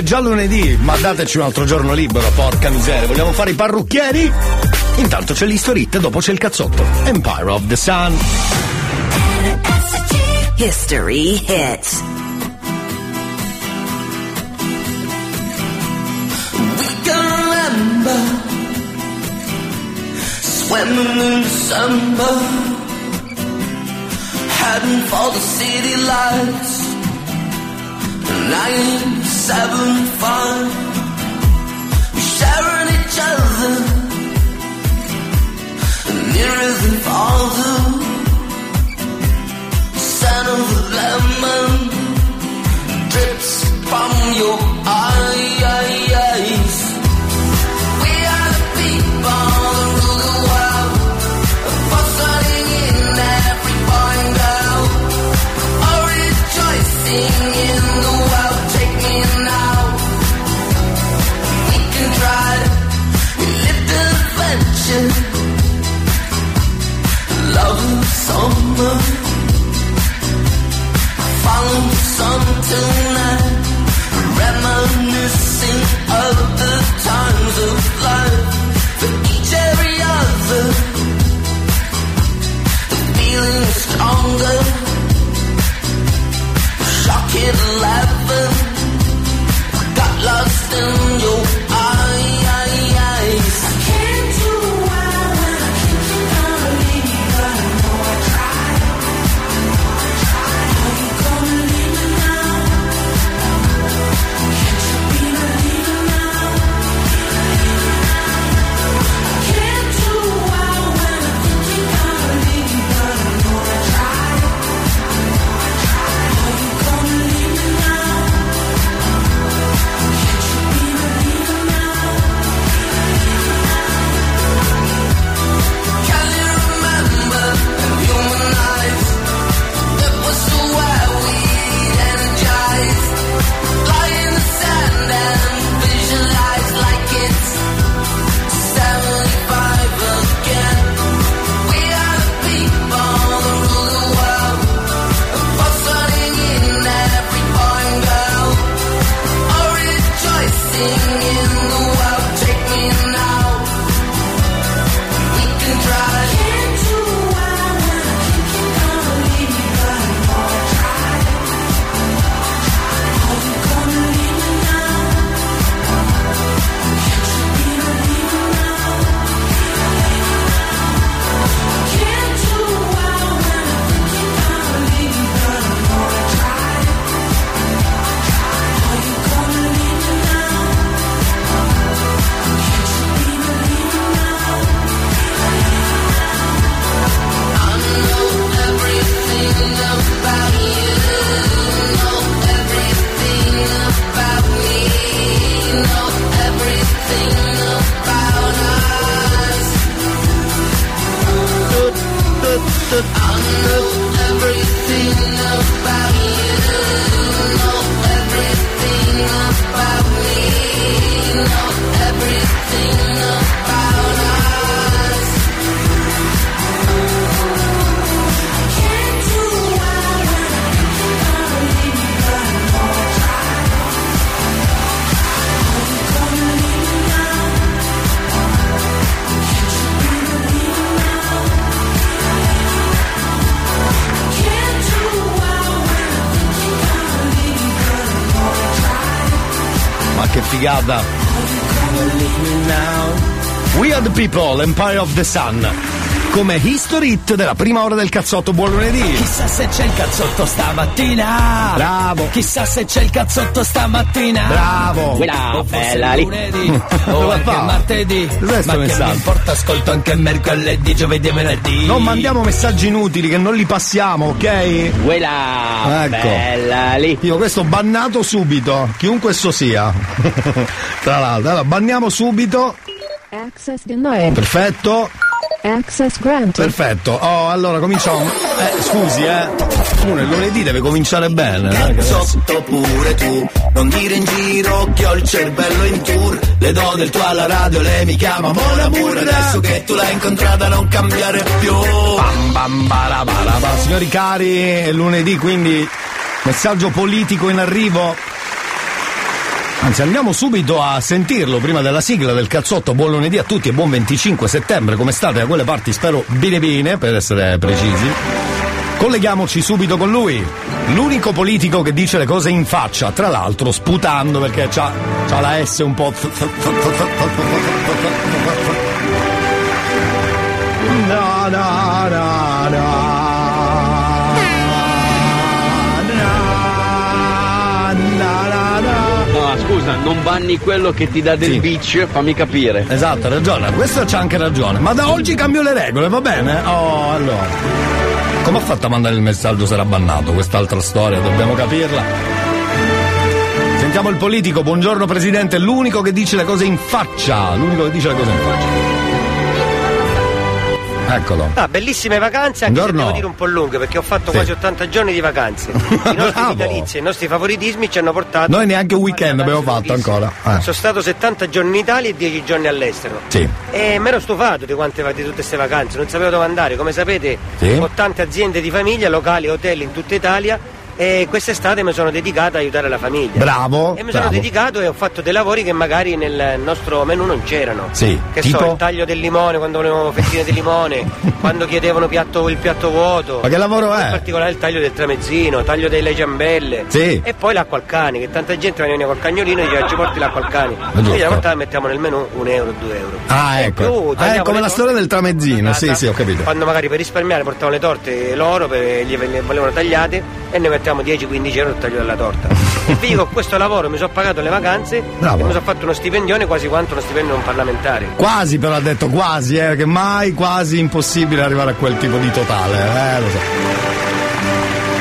è già lunedì, ma dateci un altro giorno libero, porca miseria. Vogliamo fare i parrucchieri? Intanto c'è l'Historit, dopo c'è il cazzotto. Empire of the Sun. History hits. remember swimming in December, heading for the city lights. 975, sharing each other, nearer than farther. Scent of lemon drips from your eyes. Figata! We are the people, Empire of the Sun. Come History Hit della prima ora del cazzotto, buon lunedì! Chissà se c'è il cazzotto stamattina. Bravo! Chissà se c'è il cazzotto stamattina. Bravo! Quella bella lì. lunedì o Dove anche martedì. Cos'è Ma che messaggio? mi importa, ascolto anche mercoledì, giovedì e venerdì. Non mandiamo messaggi inutili che non li passiamo, ok? Quella Ecco. bella lì. Io questo bannato subito, chiunque esso sia. Tra l'altro, allora, banniamo subito. Access denied. Perfetto, Access granted. perfetto. Oh, allora cominciamo. Eh, scusi, eh. Uno il lunedì deve cominciare bene. eh, Sotto pure tu, non dire in giro che ho il cervello in tour. Le do del tuo alla radio, lei mi chiama Mona pure adesso che tu l'hai incontrata non cambiare più. Bam, bam, bara, bara, bara. Signori cari, è lunedì, quindi messaggio politico in arrivo. Anzi, andiamo subito a sentirlo prima della sigla del cazzotto. Buon lunedì a tutti e buon 25 settembre. Come state da quelle parti? Spero bene bene, per essere precisi. Colleghiamoci subito con lui. L'unico politico che dice le cose in faccia, tra l'altro sputando perché c'ha la S un po'. No, no, no, no. Scusa, non banni quello che ti dà del Sì. beach, fammi capire. Esatto, ha ragione, questo c'ha anche ragione. Ma da oggi cambio le regole, va bene? Oh, allora. Come ha fatto a mandare il messaggio sarà bannato? Quest'altra storia, dobbiamo capirla. Sentiamo il politico, buongiorno presidente, l'unico che dice le cose in faccia. L'unico che dice le cose in faccia. Eccolo. Ah, bellissime vacanze, anche Buongiorno. se devo dire un po' lunghe, perché ho fatto Sì. quasi 80 giorni di vacanze. I nostri vitalizi e i nostri favoritismi ci hanno portato. Noi neanche un weekend abbiamo fatto ancora. Eh. Sono stato 70 giorni in Italia e 10 giorni all'estero. Sì. E mi ero stufato di, quante, di tutte queste vacanze, non sapevo dove andare. Come sapete, Sì. ho tante aziende di famiglia, locali hotel in tutta Italia. E quest'estate mi sono dedicato a aiutare la famiglia. Bravo. E mi sono bravo. dedicato e ho fatto dei lavori che magari nel nostro menù non c'erano. Sì, Che tipo? so, il taglio del limone, quando volevamo fettine di limone, quando chiedevano piatto- il piatto vuoto. Ma che lavoro In è? particolare il taglio del tramezzino, taglio delle ciambelle. Sì. E poi l'acqua al cane, che tanta gente veniva col cagnolino e diceva ci porti l'acqua al cane. Quindi la volta la mettiamo nel menù un euro, due euro. Ah, ecco. più Ah, è come la storia del tramezzino. Sì, sì, ho capito. Quando magari per risparmiare portavano le torte loro, per, gli le volevano tagliate e ne mettiamo 10-15 euro il taglio della torta. e vi dico, questo lavoro mi sono pagato le vacanze Bravo. e mi sono fatto uno stipendione quasi quanto uno stipendio di un parlamentare. Quasi però ha detto quasi, eh, che mai quasi impossibile arrivare a quel tipo di totale, eh, lo so.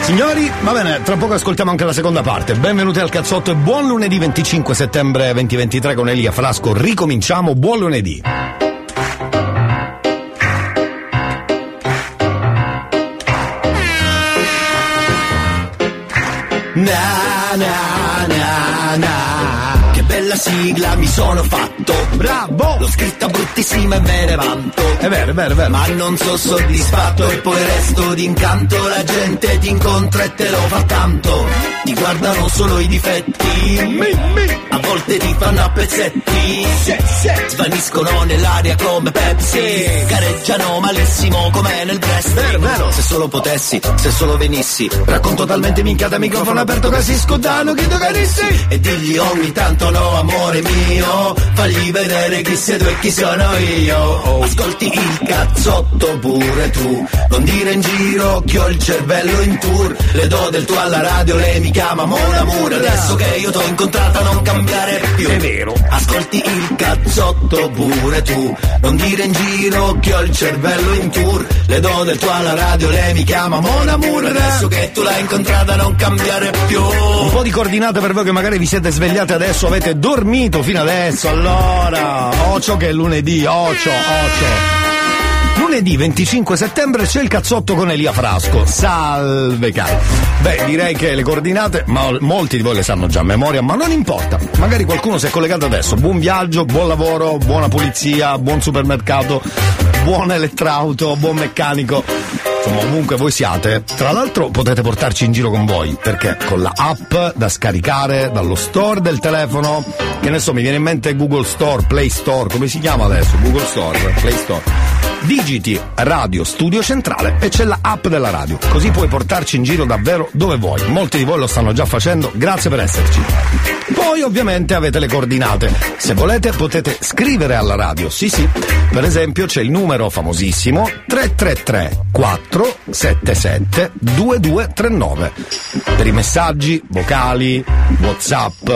Signori, va bene, tra poco ascoltiamo anche la seconda parte. Benvenuti al cazzotto e buon lunedì 25 settembre 2023 con Elia Frasco. Ricominciamo, buon lunedì. Na na. na Che bella sigla mi sono fatto. Bravo! L'ho scritta bruttissima e me ne vanto. È vero, è vero, è vero. Ma non sono soddisfatto e poi resto d'incanto. La gente ti incontra e te lo fa tanto. Ti guardano solo i difetti. A volte ti fanno a pezzetti. Svaniscono nell'aria come Pepsi. Gareggiano malissimo come nel wrestling Se solo potessi, se solo venissi. Racconto talmente minchiata microfono aperto che si scudano chi tu carissi E digli ogni tanto no amore mio Fagli vedere chi sei tu e chi sono io. Ascolti il cazzotto pure tu Non dire in giro che ho il cervello in tour. Le do del tuo alla radio, lei mi chiama Mon Amour Adesso che io t'ho incontrata non cambiare più. È vero. Ascolti il cazzotto pure tu Non dire in giro che ho il cervello in tour. Le do del tuo alla radio, lei mi chiama Mon Amour Adesso che tu l'hai incontrata non cambiare più. Un po' di coordinate per voi che magari vi siete svegliati adesso, avete dormito fino adesso, allora. Ocio che è lunedì, ocio, ocio. Lunedì 25 settembre c'è il cazzotto con Elia Frasco. Salve cari. Beh, direi che le coordinate, ma molti di voi le sanno già a memoria, ma non importa. Magari qualcuno si è collegato adesso. Buon viaggio, buon lavoro, buona pulizia, buon supermercato, buon elettrauto, buon meccanico. Insomma, ovunque voi siate. Tra l'altro potete portarci in giro con voi, perché con la app da scaricare dallo store del telefono, che ne so, mi viene in mente Google Store, Play Store, come si chiama adesso? Google Store, Play Store. Digiti Radio Studio Centrale e c'è la app della radio, così puoi portarci in giro davvero dove vuoi. Molti di voi lo stanno già facendo, grazie per esserci. Poi ovviamente avete le coordinate. Se volete potete scrivere alla radio, sì sì. Per esempio c'è il numero famosissimo 333 477 2239 per i messaggi vocali, whatsapp,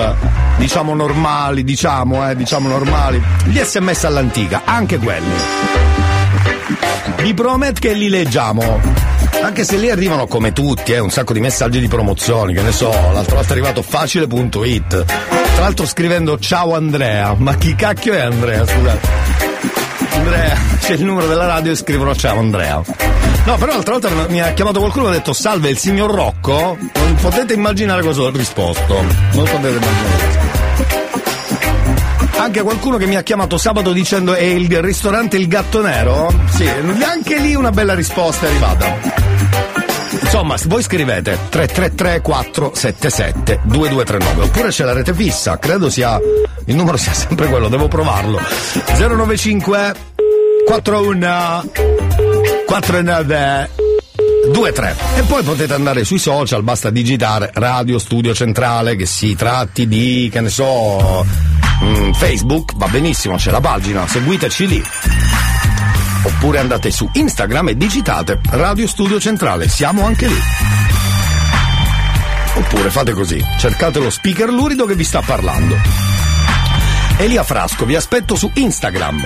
diciamo normali, diciamo, eh, diciamo normali, gli sms all'antica, anche quelli. Vi prometto che li leggiamo. Anche se lì arrivano come tutti, eh, un sacco di messaggi di promozioni, che ne so, l'altra volta è arrivato facile.it. Tra l'altro scrivendo ciao Andrea, ma chi cacchio è Andrea, scusate. Andrea, c'è il numero della radio e scrivono ciao Andrea. No, però l'altra volta mi ha chiamato qualcuno e ha detto salve il signor Rocco. Non potete immaginare cosa ho risposto. Non potete immaginare. Anche qualcuno che mi ha chiamato sabato dicendo è il ristorante Il Gatto Nero? Sì, anche lì una bella risposta è arrivata. Insomma, voi scrivete 333 477 2239 oppure c'è la rete fissa, credo sia il numero sia sempre quello, devo provarlo. 095 41 49 23 e poi potete andare sui social, basta digitare Radio Studio Centrale che si tratti di, che ne so, mm, Facebook, va benissimo, c'è la pagina, seguiteci lì. Oppure andate su Instagram e digitate Radio Studio Centrale, siamo anche lì. Oppure fate così, cercate lo speaker lurido che vi sta parlando. Elia Frasco, vi aspetto su Instagram.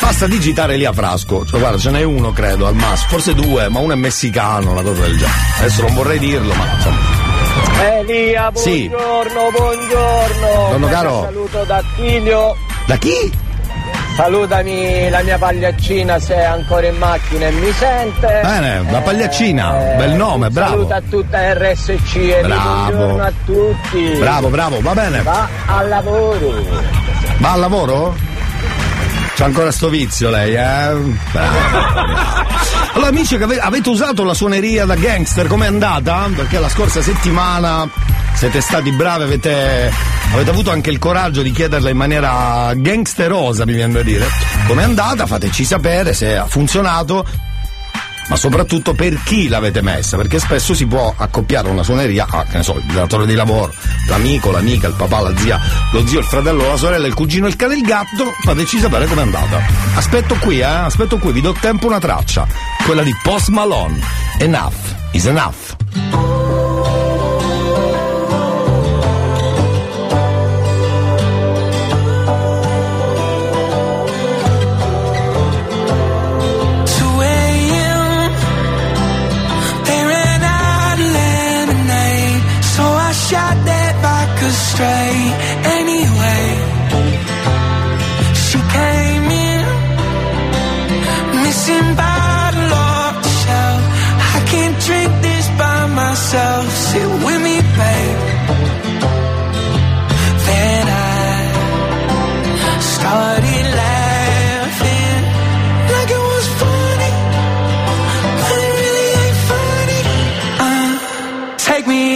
Basta digitare Elia Frasco, cioè, guarda ce n'è uno credo al massimo, forse due, ma uno è messicano, una cosa del genere. Adesso non vorrei dirlo, ma insomma. Elia, Sì. buongiorno, buongiorno. Caro. Saluto da Attilio. Da chi? Salutami la mia pagliaccina se è ancora in macchina e mi sente. Bene, la pagliaccina, Eh, bel nome, bravo. Saluto a tutta RSC e Bravo. buongiorno a tutti. Bravo, bravo, va bene. Va al lavoro. Va al lavoro? C'ha ancora sto vizio lei, eh? Bravo. Allora amici avete usato la suoneria da gangster, com'è andata? Perché la scorsa settimana siete stati bravi, avete, avete avuto anche il coraggio di chiederla in maniera gangsterosa, mi viene da dire. Com'è andata? Fateci sapere se ha funzionato. Ma soprattutto per chi l'avete messa, perché spesso si può accoppiare una suoneria a, che ne so, il datore di lavoro, l'amico, l'amica, il papà, la zia, lo zio, il fratello, la sorella, il cugino, il cane, il gatto, fateci sapere com'è andata. Aspetto qui, eh, aspetto qui, vi do tempo una traccia, quella di Post Malone. Enough is enough. By myself. Sit with me, babe. Then I started laughing like it was funny. But it really ain't funny. Uh, take me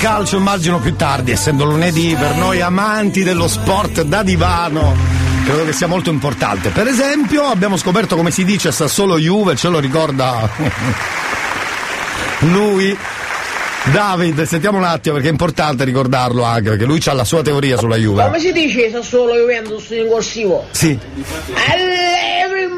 Calcio immagino più tardi, essendo lunedì per noi amanti dello sport da divano. Credo che sia molto importante. Per esempio, abbiamo scoperto come si dice Sassuolo Juve, ce lo ricorda lui. David, sentiamo un attimo perché è importante ricordarlo anche, perché lui ha la sua teoria sulla Juve. Come si dice Sassuolo Juventus in corsivo? Sì. Every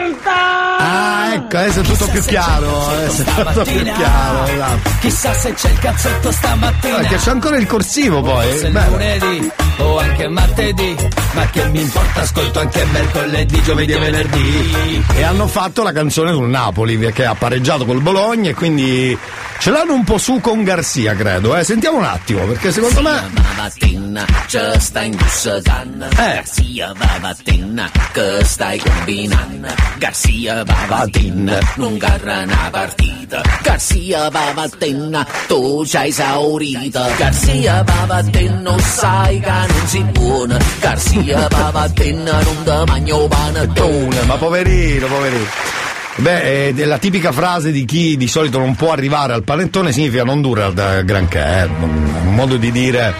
merda! Ah, ecco, adesso è tutto più chiaro, adesso è tutto più chiaro. esatto. Chissà se c'è il cazzotto stamattina. Perché c'è ancora il corsivo poi. Forse è lunedì. o anche martedì. Ma che mi importa, ascolto anche mercoledì, giovedì e venerdì. E hanno fatto la canzone sul Napoli che ha pareggiato col Bologna e quindi ce l'hanno un po' su con Garzia, credo. Eh. Sentiamo un attimo, perché secondo me. panettone Ma poverino, poverino. Beh, è la tipica frase di chi di solito non può arrivare al panettone significa non dura da granché, eh. un modo di dire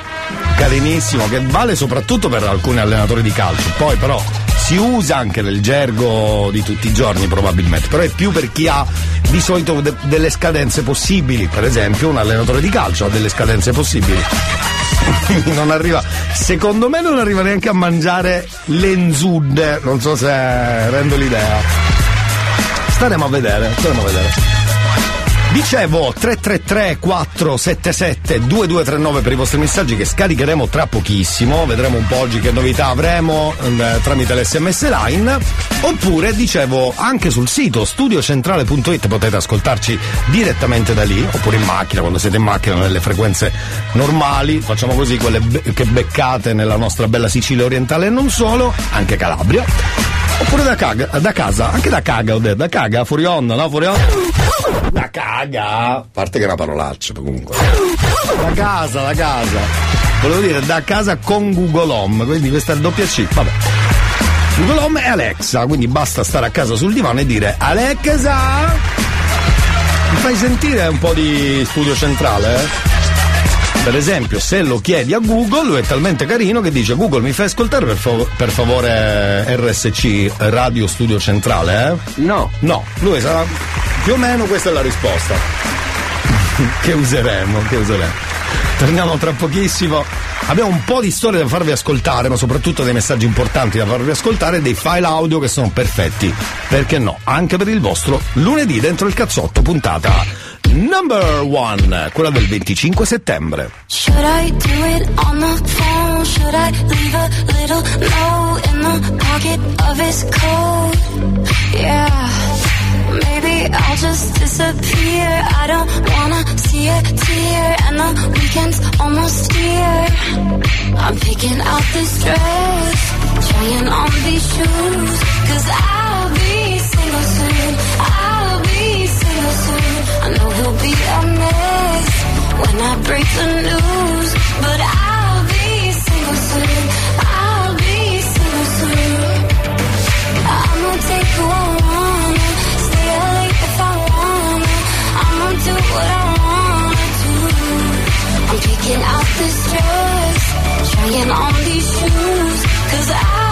carinissimo che vale soprattutto per alcuni allenatori di calcio. Poi però si usa anche nel gergo di tutti i giorni probabilmente, però è più per chi ha di solito de- delle scadenze possibili, per esempio un allenatore di calcio ha delle scadenze possibili. Non arriva, secondo me non arriva neanche a mangiare l'enzud, non so se rendo l'idea. Staremo a vedere, staremo a vedere. Dicevo 333 477 2239 per i vostri messaggi che scaricheremo tra pochissimo, vedremo un po' oggi che novità avremo eh, tramite l'SMS line, oppure dicevo anche sul sito studiocentrale.it potete ascoltarci direttamente da lì, oppure in macchina, quando siete in macchina nelle frequenze normali, facciamo così quelle be- che beccate nella nostra bella Sicilia orientale e non solo, anche Calabria. Oppure da, caga, da casa, anche da caga ho detto, da caga, fuori onda, no? Fuori onda. Da caga. A parte che è una parolaccia comunque. Da casa, da casa. Volevo dire da casa con Google Home, quindi questa è doppia C. Vabbè. Google Home è Alexa, quindi basta stare a casa sul divano e dire Alexa! Mi fai sentire un po' di studio centrale, eh? Per esempio, se lo chiedi a Google, lui è talmente carino che dice Google mi fai ascoltare per, fav- per favore RSC Radio Studio Centrale, eh? No. No, lui sarà più o meno questa è la risposta. che useremo, che useremo. Torniamo tra pochissimo. Abbiamo un po' di storie da farvi ascoltare, ma soprattutto dei messaggi importanti da farvi ascoltare, dei file audio che sono perfetti. Perché no? Anche per il vostro lunedì dentro il cazzotto, puntata number one, quella del 25 settembre. Should I do it on the phone? Should I leave a little note in the pocket of his coat? Yeah. Maybe I'll just disappear. I don't wanna see a tear, and the weekend's almost here. I'm picking out this dress, trying on these shoes, cause I'll be be a mess when I break the news, but I'll be single soon. I'll be single soon. I'ma take who I wanna, stay up late if I wanna. I'ma do what I wanna do. I'm picking out this dress, trying on these shoes, cause I'll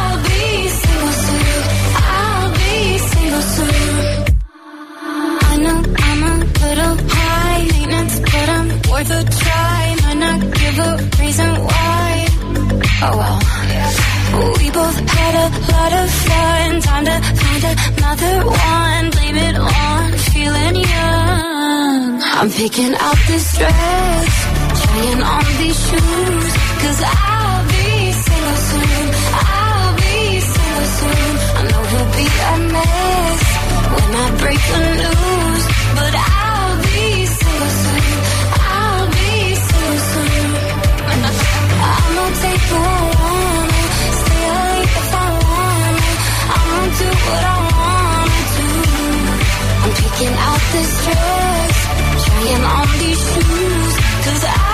worth a try. Might not give a reason why. Oh well. We both had a lot of fun. Time to find another one. Blame it on feeling young. I'm picking out this dress, trying on these shoes. Cause I'll be single soon. I'll be single soon. I know he'll be a mess when I break the news. What I wanna do. I'm picking out this dress, trying on these shoes. Cause I'll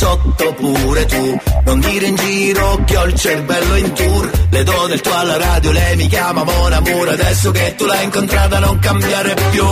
cazzotto pure tu. Non dire in giro che ho il cervello in tour. Le do del tuo alla radio, lei mi chiama Mon Amour. Adesso che tu l'hai incontrata non cambiare più.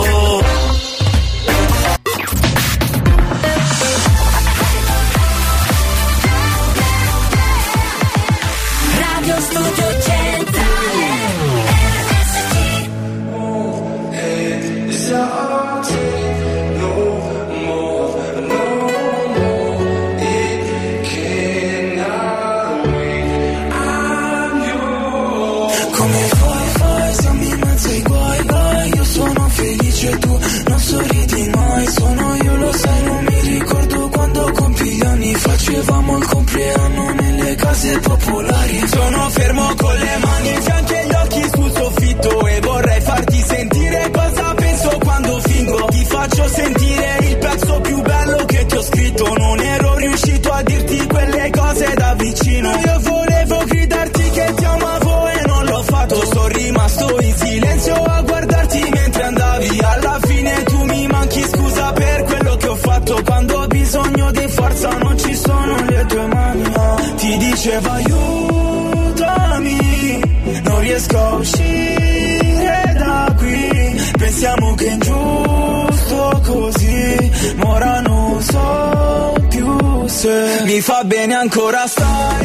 Bene ancora stare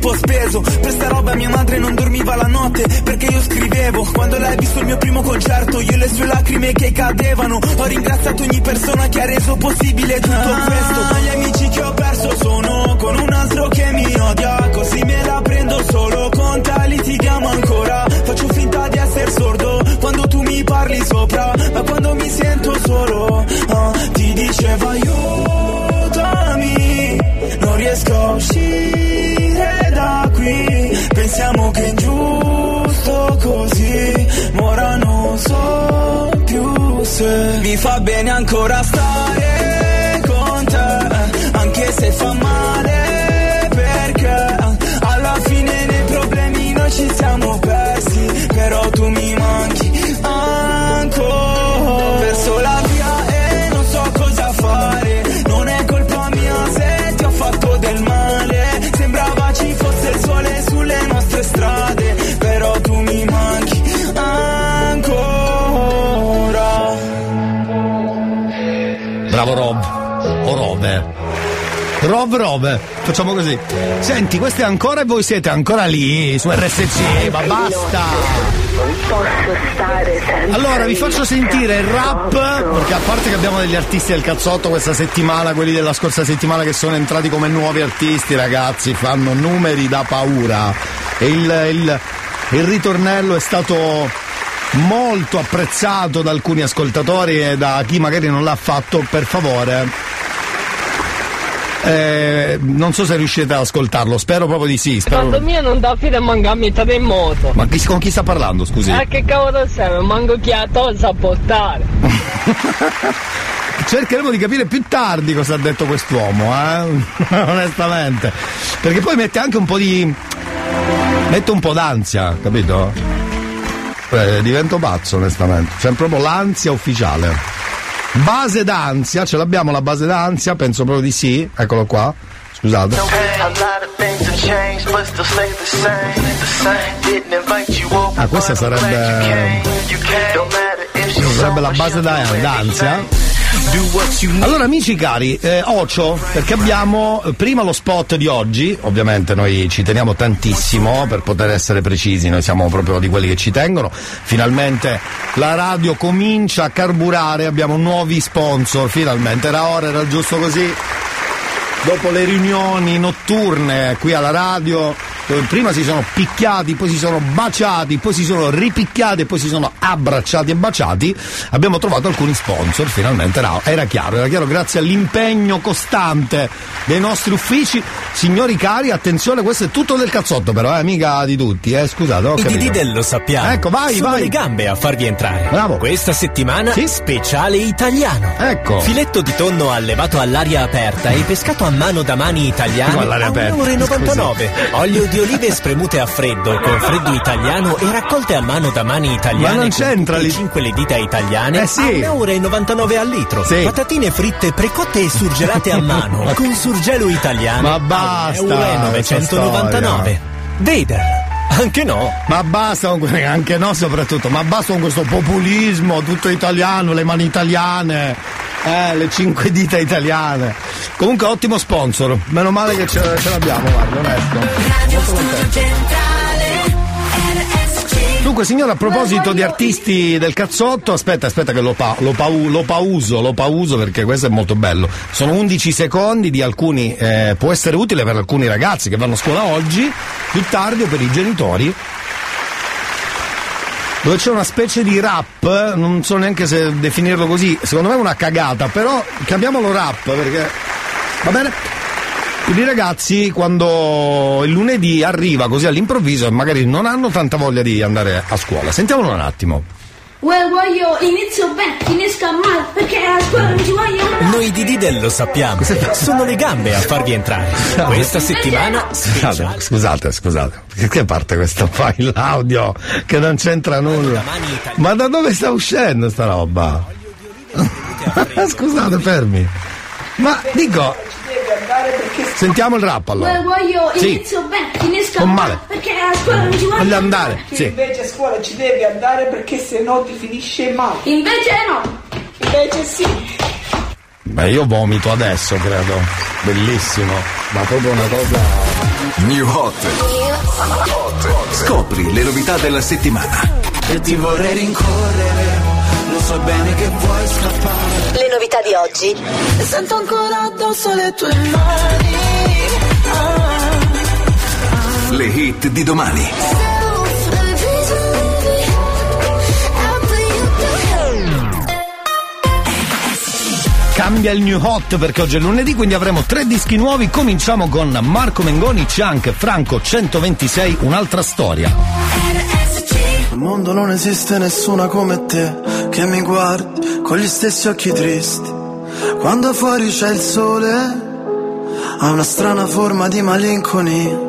tempo speso. Per sta roba mia madre non dormiva la notte Perché io scrivevo. Quando ha visto il mio primo concerto Io e le sue lacrime che cadevano. Ho ringraziato ogni persona che ha reso possibile tutto questo. Gli amici che ho perso sono con un altro che mi odia. Così me la prendo solo con te litighiamo ancora. Faccio finta di essere sordo quando tu mi parli sopra. Ma quando mi sento solo ah, Ti dicevo aiutami Non riesco a uscire qui. Pensiamo che è ingiusto così. Ma ora non so più se Mi fa bene ancora stare con te. Anche se fa male Rob. Rob Rob, facciamo così. Senti, questo è ancora e voi siete ancora lì su RSC, ma basta. Non posso stare senza Allora vi faccio sentire il rap, perché a parte che abbiamo degli artisti del cazzotto questa settimana, quelli della scorsa settimana che sono entrati come nuovi artisti, ragazzi, fanno numeri da paura. E il, il- il ritornello è stato molto apprezzato da alcuni ascoltatori e da chi magari non l'ha fatto, per favore. Eh, non so se riuscite ad ascoltarlo, spero proprio di sì. Spero... Quando mia non dà fine manca a metà in moto. Ma chi- con chi sta parlando, scusi? Eh che cavolo sei? Manco chi ha tolto a portare. Cercheremo di capire più tardi cosa ha detto quest'uomo, eh? onestamente. Perché poi mette anche un po' di. mette un po' d'ansia, capito? Eh, divento pazzo, onestamente. C'è proprio l'ansia ufficiale. Base d'ansia, ce l'abbiamo la base d'ansia? Penso proprio di sì. Eccolo qua. Scusate. Ah, questa sarebbe- Sarebbe la base d'ansia. Allora amici cari, eh, Ocio, perché abbiamo eh, prima lo spot di oggi, ovviamente noi ci teniamo tantissimo per poter essere precisi, noi siamo proprio di quelli che ci tengono, finalmente la radio comincia a carburare, abbiamo nuovi sponsor, finalmente era ora, era giusto così. Dopo le riunioni notturne qui alla radio dove prima si sono picchiati, poi si sono baciati, poi si sono ripicchiati poi si sono abbracciati e baciati, abbiamo trovato alcuni sponsor, finalmente era, era chiaro, era chiaro grazie all'impegno costante dei nostri uffici. Signori cari, attenzione, questo è tutto del cazzotto però, eh, mica di tutti, eh, scusate, ho I del lo sappiamo. Ecco, vai, Sono vai. le gambe a farvi entrare. Bravo. Questa settimana speciale italiano. Ecco. Filetto di tonno allevato all'aria aperta e pescato a mano da mani italiane all'aria aperta? 1,99 euro. Olio di olive spremute a freddo con freddo italiano e raccolte a mano da mani italiane Ma non con c'entra lì. cinque le dita italiane Eh sì. a 1,99 euro al litro. Sì. Patatine fritte precotte e surgelate a mano con surgelo italiano Ma basta, a 1,999 questa Vader. Anche no. Ma basta con anche no soprattutto, ma basta con questo populismo tutto italiano, le mani italiane, eh, le cinque dita italiane. Comunque ottimo sponsor, meno male che ce, ce l'abbiamo, guarda, onesto. Dunque signora, a proposito di artisti del cazzotto, aspetta, aspetta che lo, pa- lo, pau- lo pauso, lo pauso perché questo è molto bello. Sono 11 secondi di alcuni, eh, può essere utile per alcuni ragazzi che vanno a scuola oggi, più tardi o per i genitori. Dove c'è una specie di rap, non so neanche se definirlo così, secondo me è una cagata, però chiamiamolo rap perché va bene? I ragazzi quando il lunedì arriva così all'improvviso magari non hanno tanta voglia di andare a scuola. Sentiamolo un attimo. Well, voglio inizio bene, finisca male, perché a scuola non ci voglio una. Noi di Didel lo sappiamo. Sono le gambe a farvi entrare. Questa settimana Scusate, scusate, scusate. Che parte questo file audio che non c'entra nulla? Ma da dove sta uscendo sta roba? scusate, fermi. Ma dico, sentiamo il rap Well, allora. voglio Sì. inizio bene, finisca Con male, perché a scuola non ci voglio Voglio una. andare, sì. Invece a scuola ci devi andare perché se no ti finisce male. Invece no. Invece sì. Beh, io vomito adesso, credo. Bellissimo. Ma proprio una cosa. New Hot. Scopri le novità della settimana. E ti vorrei rincorrere, lo so bene che vuoi scappare. Le novità di oggi. Sento ancora addosso le tue mani. Le hit di domani. Cambia il new hot perché oggi è lunedì, quindi avremo tre dischi nuovi. Cominciamo con Marco Mengoni, Chunk, Franco 126, un'altra storia. Al mondo non esiste nessuna come te che mi guardi con gli stessi occhi tristi. Quando fuori c'è il sole, ha una strana forma di malinconia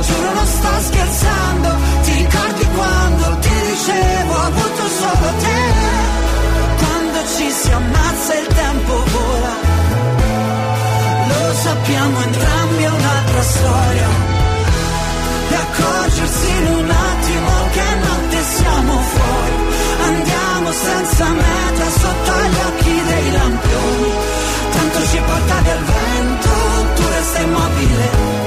giuro non sto scherzando. Ti ricordi quando ti dicevo ho avuto solo te Quando ci si ammazza il tempo vola. Lo sappiamo entrambi è un'altra storia. E accorgersi in un attimo che non notte siamo fuori. Andiamo senza meta sotto gli occhi dei lampioni. Tanto ci porta del vento, tu resta immobile.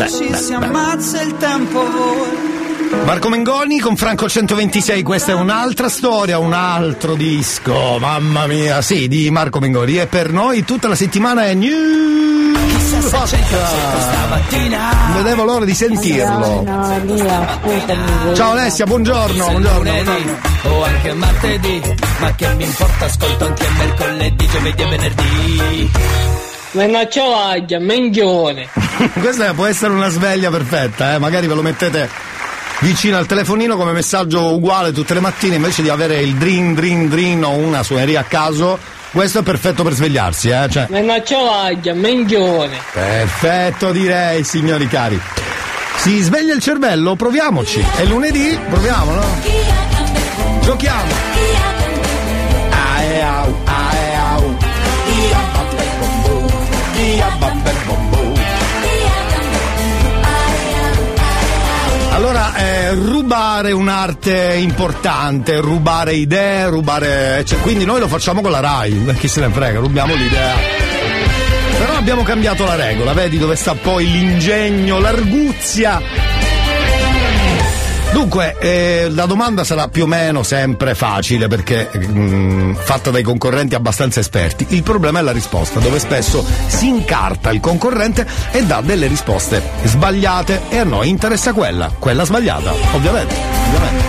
Quando beh, ci beh, si beh. ammazza il tempo vola. Marco Mengoni con Franco 126, questa è un'altra storia, un altro disco, mamma mia, sì, di Marco Mengoni e per noi tutta la settimana è New. Non vedevo l'ora di sentirlo. No. Ciao Alessia, buongiorno, buongiorno. lunedì o anche martedì, ma che mi importa, ascolto anche mercoledì, giovedì e venerdì. Mannaggia vaglia, menghione. Questa può essere una sveglia perfetta, eh? magari ve lo mettete vicino al telefonino come messaggio uguale tutte le mattine invece di avere il drin drin drin o una suoneria a caso. Questo è perfetto per svegliarsi, eh? Cioè, Mannaggia vaglia, menghione. perfetto direi, signori cari. Si sveglia il cervello? Proviamoci. È lunedì? Proviamo, no? Giochiamo. Allora, eh, rubare un'arte importante, rubare idee, rubare. cioè, quindi noi lo facciamo con la RAI, chi se ne frega, rubiamo l'idea. Però abbiamo cambiato la regola, vedi dove sta poi l'ingegno, l'arguzia. Dunque, eh, la domanda sarà più o meno sempre facile perché mm, fatta dai concorrenti abbastanza esperti. Il problema è la risposta, dove spesso si incarta il concorrente e dà delle risposte sbagliate e a noi interessa quella, quella sbagliata, ovviamente. ovviamente.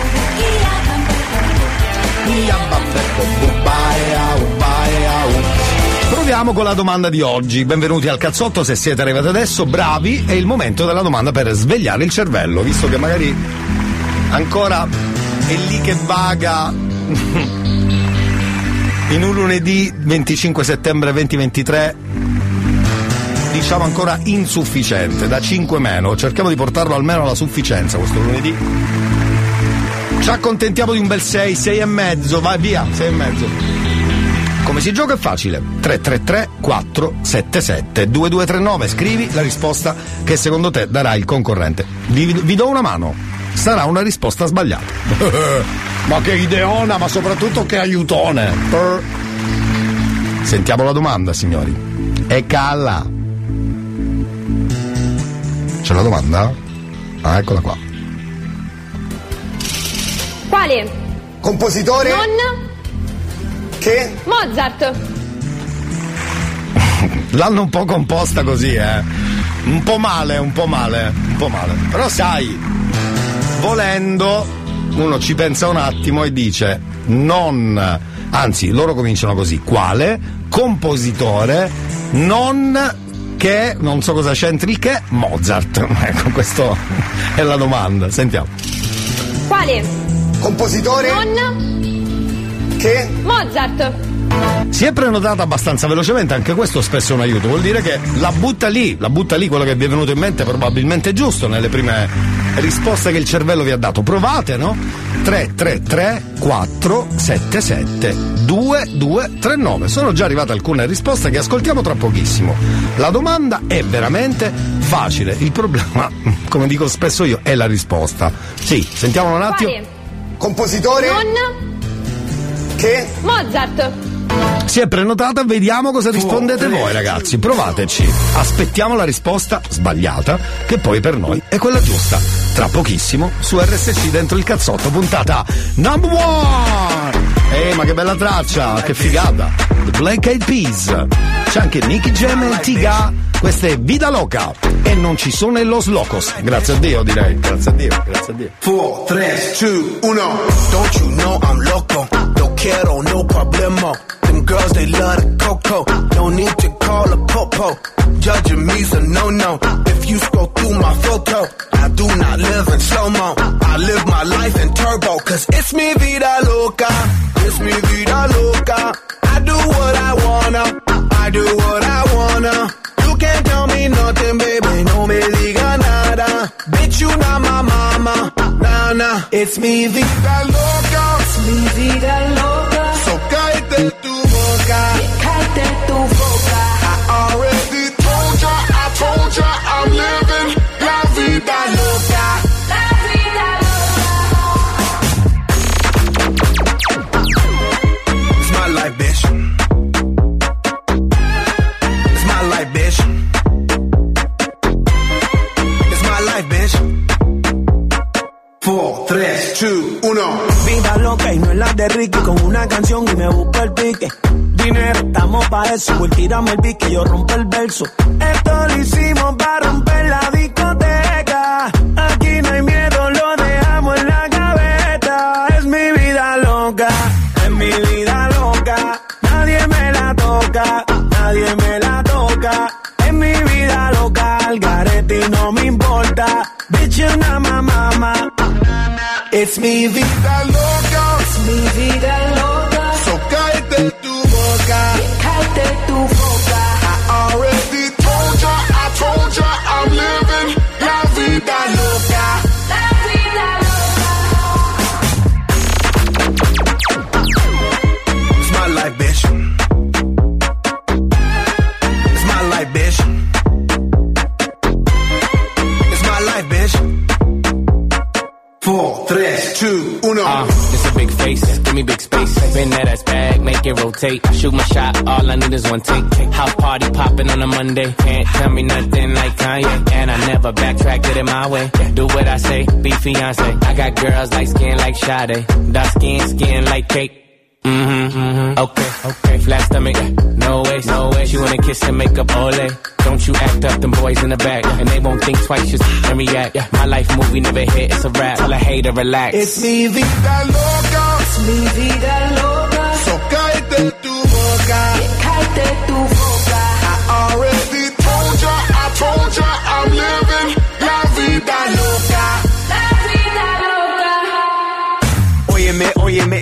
Proviamo con la domanda di oggi. Benvenuti al cazzotto, se siete arrivati adesso, bravi, è il momento della domanda per svegliare il cervello, visto che magari ancora è lì che vaga. In un lunedì 25 settembre 2023 diciamo ancora insufficiente da 5 meno. Cerchiamo di portarlo almeno alla sufficienza questo lunedì. Ci accontentiamo di un bel 6 6 e mezzo vai via 6 e mezzo. Come si gioca è facile. 333 477 2239 scrivi la risposta che secondo te darà il concorrente. Vi, vi do una mano sarà una risposta sbagliata ma che ideona ma soprattutto che aiutone sentiamo la domanda signori e calla c'è la domanda? ah eccola qua Quale? Compositore? Non Che? Mozart. L'hanno un po' composta così, eh. Un po' male, un po' male, un po' male. Però sai, volendo, uno ci pensa un attimo e dice non, anzi, loro cominciano così, quale compositore non che, non so cosa c'entri che, Mozart. Ecco, questa è la domanda. Sentiamo. Quale? Compositore? Non Che? Mozart. Si è prenotata abbastanza velocemente, anche questo spesso è un aiuto, vuol dire che la butta lì, la butta lì quello che vi è venuto in mente probabilmente giusto nelle prime risposte che il cervello vi ha dato. Provate, no? 333 477 2239. Sono già arrivate alcune risposte che ascoltiamo tra pochissimo. La domanda è veramente facile, il problema, come dico spesso io, è la risposta. Sì, sentiamolo un attimo. Quale? Compositore? Non Che? Mozart. Si è prenotata, vediamo cosa rispondete voi ragazzi. Provateci. Aspettiamo la risposta sbagliata, che poi per noi è quella giusta. Tra pochissimo su RSC dentro il cazzotto, puntata number one! Eh, ma che bella traccia, che figata! The Black Eyed Peas. C'è anche Nicky Jam e Tiga. Questa è Vida Loca. E non ci sono i Los Locos. Grazie a Dio, direi. Grazie a Dio, grazie a Dio. 4, 3, 2, 1. Don't you know I'm loco? No quiero, no problemo. Them girls, they love the coco. No need to call a popo. Judging me's a no-no. If you scroll through my photo, I do not live in slow-mo. I live my life in turbo, cause it's me vida loca. It's me vida loca. I do what I wanna. I do what I wanna. You can't tell me nothing, baby. No me diga nada. Bitch, you not my mama. Nah, nah. It's me vida loca. It's me vida loca. So cállate tu boca. Tu boca. I already told ya, I told ya, I'm living la vida 3, 2, 1. Vida loca y no es la de Ricky con una canción y me busco el pique. Dinero, estamos pa' eso, pues tírame el pique, yo rompo el verso. Esto lo hicimos para romper la discoteca. Aquí no hay miedo, lo dejamos en la gaveta. Es mi vida loca, es mi vida loca. Nadie me la toca, nadie me la toca. Es mi vida loca, al garete y no me importa. Bitch, you not It's mi vida loca. Es mi vida loca. So cállate tu boca. Cállate tu Bend that ass back, make it rotate. Shoot my shot, all I need is one take. House party popping on a Monday. Can't tell me nothing like Kanye. And I never backtrack, did it my way. Do what I say, be fiance. I got girls like skin like Sade. Dark skin, skin like cake. Mm-hmm, mm-hmm. Okay, okay. Flat stomach, no way, no way. She wanna kiss and make up ole. Don't you act up, them boys in the back. And they won't think twice, just let me act. My life movie never hit, it's a rap. Tell a hater, relax. It's mi vida loca. Es mi vida loca. So cállate tu boca. Cállate tu boca. I already told ya, I told ya, I'm living la vida loca. La vida loca. Óyeme, óyeme,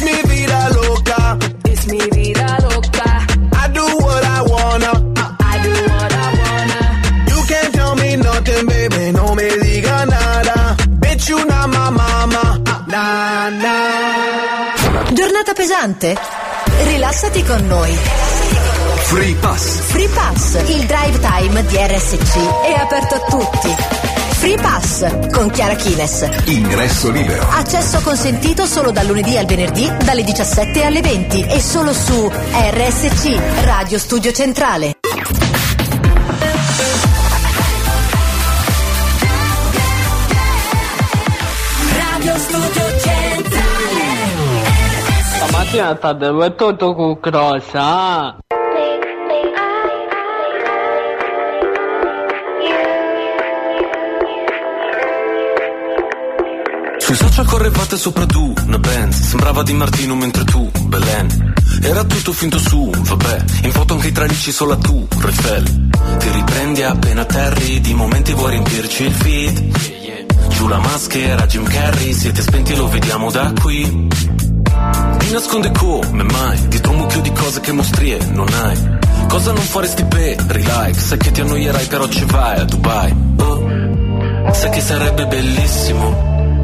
It's mi vida loca. Es mi vida loca. I do what I wanna. I do what I wanna. You can't tell me nothing, baby. No me diga nada. Bitch, you not my mama. Nah, nah. Giornata pesante? Rilassati con noi. Free Pass. Free Pass, il drive time di RSC è aperto a tutti. Free Pass con Chiara Kines. Ingresso libero. Accesso consentito solo dal lunedì al venerdì dalle 17 alle 20 e solo su RSC, Radio Studio Centrale. Radio Studio Centrale Stamattina sta dove tutto con crossa. Sui social correvate sopra tu, una Benz Sembrava di Martino mentre tu, Belen. Era tutto finto su, vabbè. In foto anche i tralicci solo tu, Eiffel Ti riprendi appena atterri Di momenti vuoi riempirci il feed. Giù la maschera, Jim Carrey Siete spenti lo vediamo da qui. Ti nasconde come mai Dietro un mucchio di cose che mostrie non hai. Cosa non faresti per like Sai che ti annoierai però ci vai a Dubai. Oh, sai che sarebbe bellissimo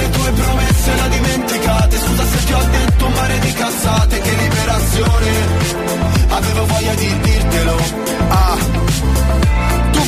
Le tue promesse ho dimenticate? Scusa se ti ho detto un mare di cazzate Che liberazione. Avevo voglia di dirtelo. Ah,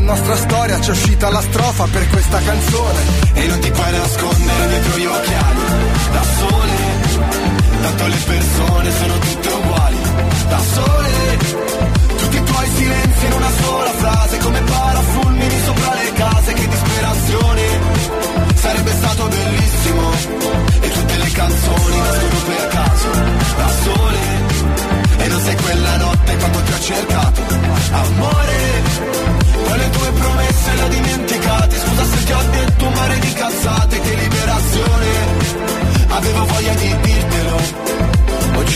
nostra storia c'è uscita la strofa per questa canzone. E non ti puoi nascondere dietro gli occhiali,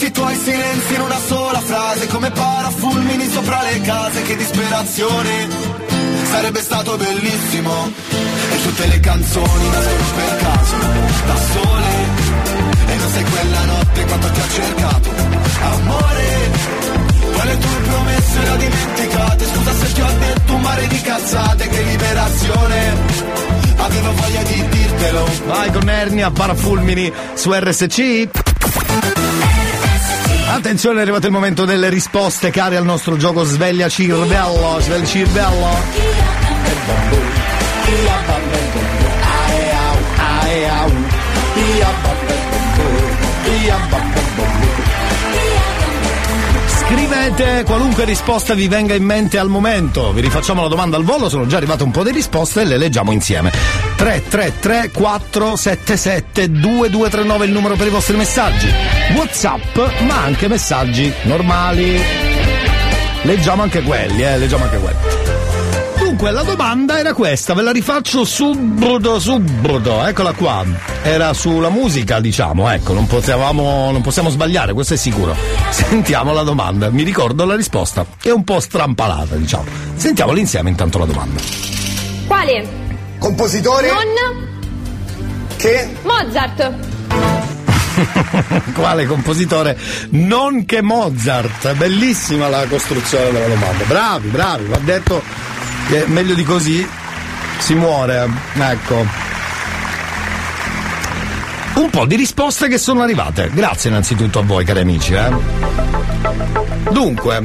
Tutti i tuoi silenzi in una sola frase, come parafulmini sopra le case, che disperazione. Sarebbe stato bellissimo, e tutte le canzoni nascono per caso, da sole. E non sei quella notte quando ti ho cercato, amore. Poi le tue promesse le ho dimenticate, scusa se ti ho detto un mare di cazzate, che liberazione. Avevo voglia di dirtelo. Vai con Ernia, parafulmini su RSC. Attenzione, è arrivato il momento delle risposte, cari al nostro gioco Sveglia Cirvello. Sveglia Cirvello. Scrivete qualunque risposta vi venga in mente al momento. Vi rifacciamo la domanda al volo, sono già arrivate un po' di risposte e le leggiamo insieme. 333 477 2239 il numero per i vostri messaggi. WhatsApp, ma anche messaggi normali. Leggiamo anche quelli, eh, leggiamo anche quelli. Dunque, la domanda era questa, ve la rifaccio subito, subito, eccola qua. Era sulla musica, diciamo, ecco, non potevamo, non possiamo sbagliare, questo è sicuro. Sentiamo la domanda, mi ricordo la risposta, è un po' strampalata, diciamo. Sentiamola insieme intanto la domanda. Quale? Compositore? Non Che? Mozart. Quale compositore? Non che Mozart. Bellissima la costruzione della domanda. Bravi, bravi, va detto che meglio di così si muore. Ecco. Un po' di risposte che sono arrivate. Grazie innanzitutto a voi, cari amici. Eh? Dunque,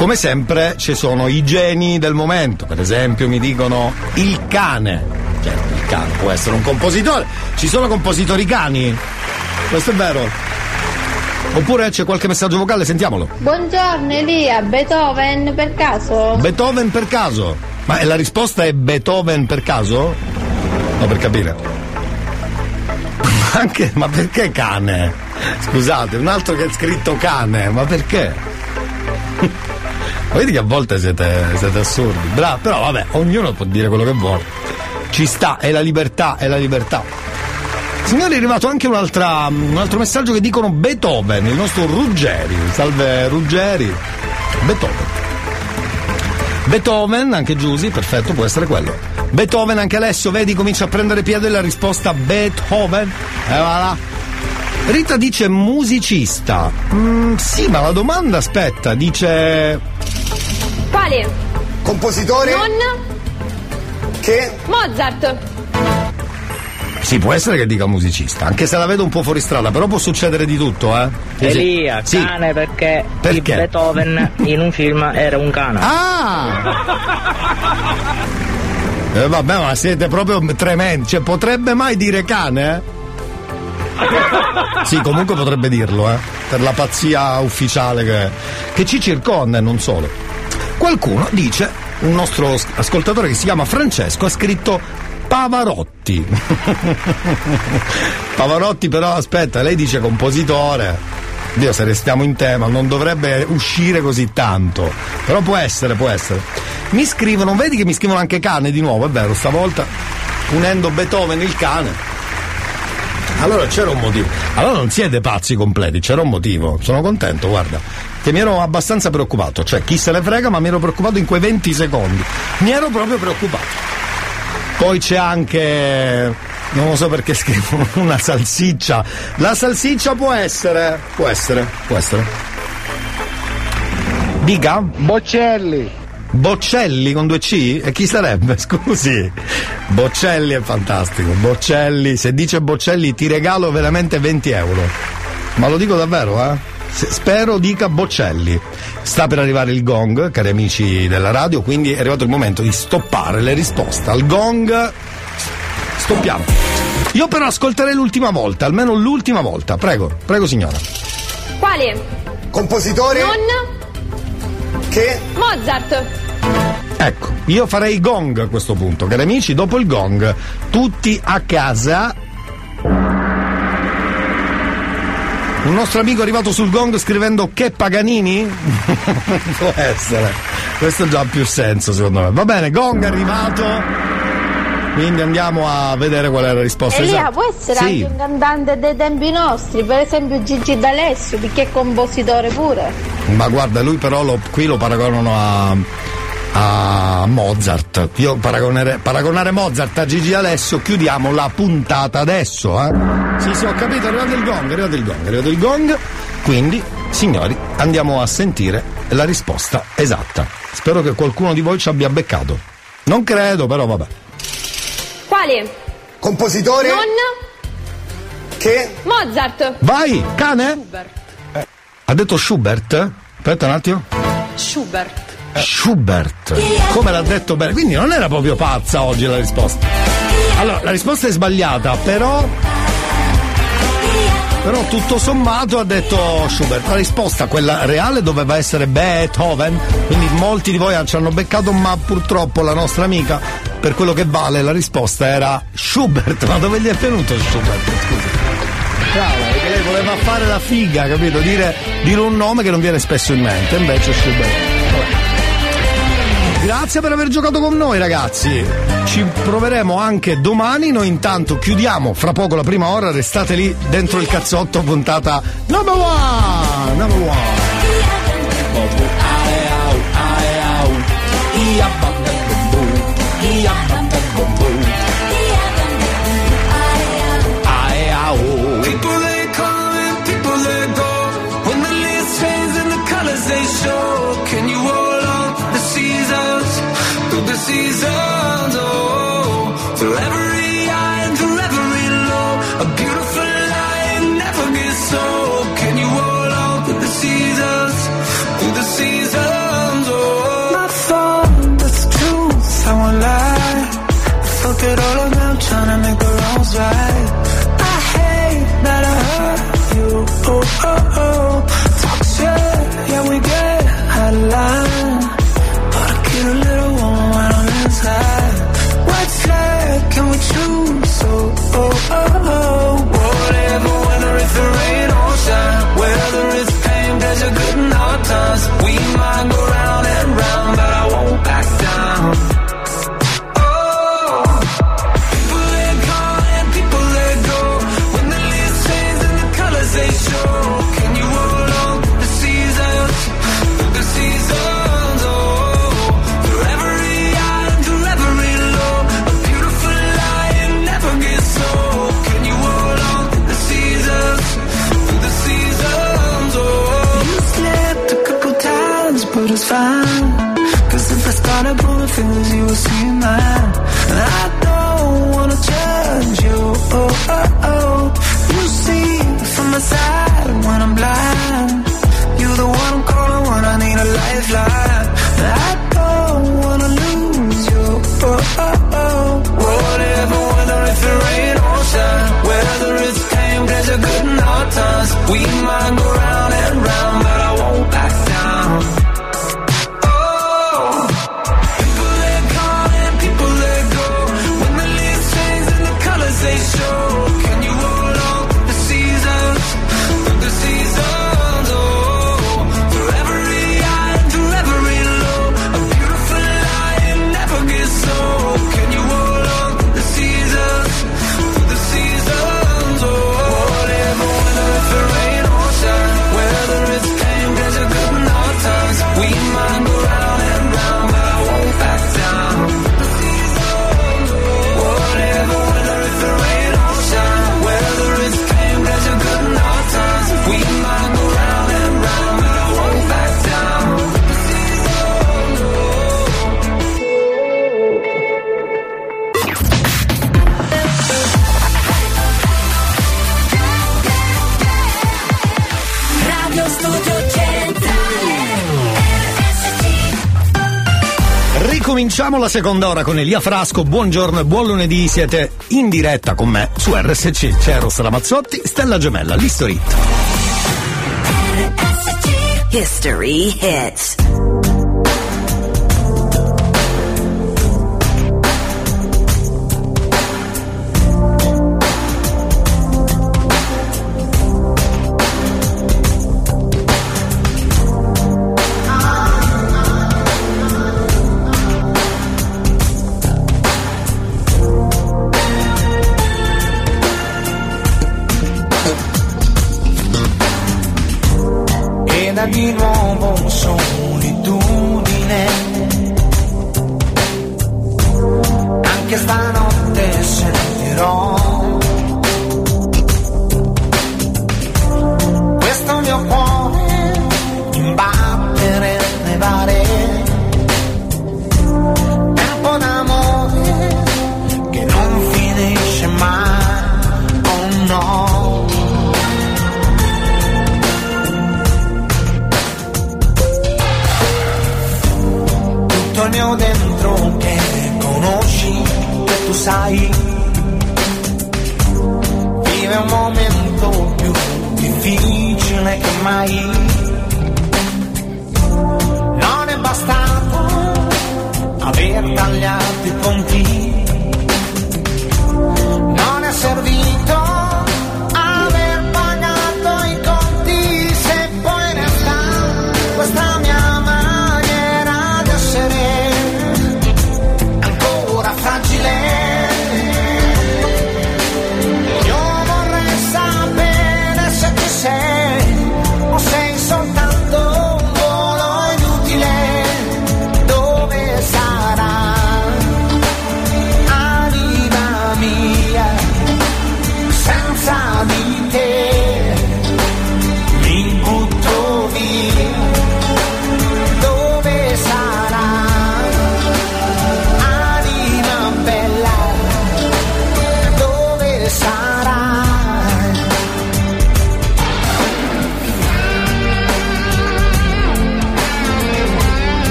come sempre ci sono i geni del momento. Per esempio, mi dicono il cane. Certo, il cane può essere un compositore. Ci sono compositori cani? Questo è vero. Oppure c'è qualche messaggio vocale, sentiamolo. Buongiorno Elia, Beethoven per caso? Beethoven per caso? Ma la risposta è Beethoven per caso? No, per capire. Anche, ma perché cane? Scusate, un altro che è scritto cane, ma perché? Vedi che a volte siete, siete assurdi. Bravo, però vabbè, ognuno può dire quello che vuole. Ci sta, è la libertà, è la libertà. Signori, è arrivato anche un altro messaggio che dicono Beethoven, il nostro Ruggeri. Salve Ruggeri. Beethoven. Beethoven, anche Giusy, perfetto, può essere quello. Beethoven, anche Alessio, vedi, comincia a prendere piede la risposta Beethoven. E voilà. Rita dice musicista. Mm, sì, ma la domanda aspetta, dice. Quale? Compositore? Non Che? Mozart. Sì, può essere che dica musicista, anche se la vedo un po' fuori strada, però può succedere di tutto, eh. Elia, Sì. cane perché, Perché? il Beethoven in un film era un cane. Ah! Eh, vabbè, ma siete proprio tremendi. Cioè, potrebbe mai dire cane? eh? Sì, comunque potrebbe dirlo, eh. Per la pazzia ufficiale che, che ci circonda e non solo. Qualcuno dice, un nostro as- ascoltatore che si chiama Francesco, ha scritto Pavarotti. Pavarotti però aspetta, lei dice compositore. Dio, se restiamo in tema, non dovrebbe uscire così tanto. Però può essere, può essere. Mi scrivono, vedi che mi scrivono anche cane di nuovo, è vero, stavolta unendo Beethoven il cane. Allora c'era un motivo. Allora non siete pazzi completi, c'era un motivo. Sono contento, guarda. Che mi ero abbastanza preoccupato. Cioè, chi se ne frega, ma mi ero preoccupato in quei 20 secondi. Mi ero proprio preoccupato. Poi c'è anche. Non lo so perché scrivono una salsiccia. La salsiccia può essere. Può essere, può essere. Dica? Boccelli. Boccelli con due C? E chi sarebbe? Scusi. Boccelli è fantastico. Boccelli, se dice Boccelli ti regalo veramente 20 euro. Ma lo dico davvero, eh? Spero dica Boccelli. Sta per arrivare il gong, cari amici della radio, quindi è arrivato il momento di stoppare le risposte. Al gong stoppiamo. Io però ascolterei l'ultima volta, almeno l'ultima volta. Prego, prego signora. Quale? Compositore? Non Che? Mozart. Ecco, io farei gong a questo punto, cari amici, dopo il gong, tutti a casa. Un nostro amico è arrivato sul gong scrivendo che Paganini? Può essere. Questo già ha più senso secondo me. Va bene, gong è arrivato. Quindi andiamo a vedere qual è la risposta Elia esatta. può essere Sì. anche un cantante dei tempi nostri, per esempio Gigi D'Alessio, perché è compositore pure. Ma guarda, lui però lo- qui lo paragonano a, a Mozart. Io paragonere- paragonare Mozart a Gigi Alessio, chiudiamo la puntata adesso, eh? Sì, sì, ho capito, è arrivato il gong, è arrivato il gong, è arrivato il gong. Quindi, signori, andiamo a sentire la risposta esatta. Spero che qualcuno di voi ci abbia beccato. Non credo, però vabbè. Quale? Compositore? Non Che? Mozart. Vai, cane? Eh, Ha detto Schubert? Aspetta un attimo. Schubert. Schubert. Come l'ha detto bene. Quindi non era proprio pazza oggi la risposta. Allora, la risposta è sbagliata, però. Però tutto sommato ha detto Schubert. La risposta, quella reale, doveva essere Beethoven. Quindi molti di voi ci hanno beccato, ma purtroppo la nostra amica, per quello che vale, la risposta era Schubert. Ma dove gli è venuto Schubert? Scusa. Brava, perché lei voleva fare la figa, capito? Dire, dire un nome che non viene spesso in mente, invece Schubert. Vabbè. Grazie per aver giocato con noi ragazzi. Ci proveremo anche domani. Noi intanto chiudiamo fra poco la prima ora. Restate lì dentro il cazzotto puntata number one. Number one. People they come and people they go. When the leaves change and the colors they show. season. Ricominciamo la seconda ora con Elia Frasco. Buongiorno e buon lunedì. Siete in diretta con me su RSC. C'è Eros Ramazzotti, Stella Gemella, l'History. History hits. Di nuovo solitudine.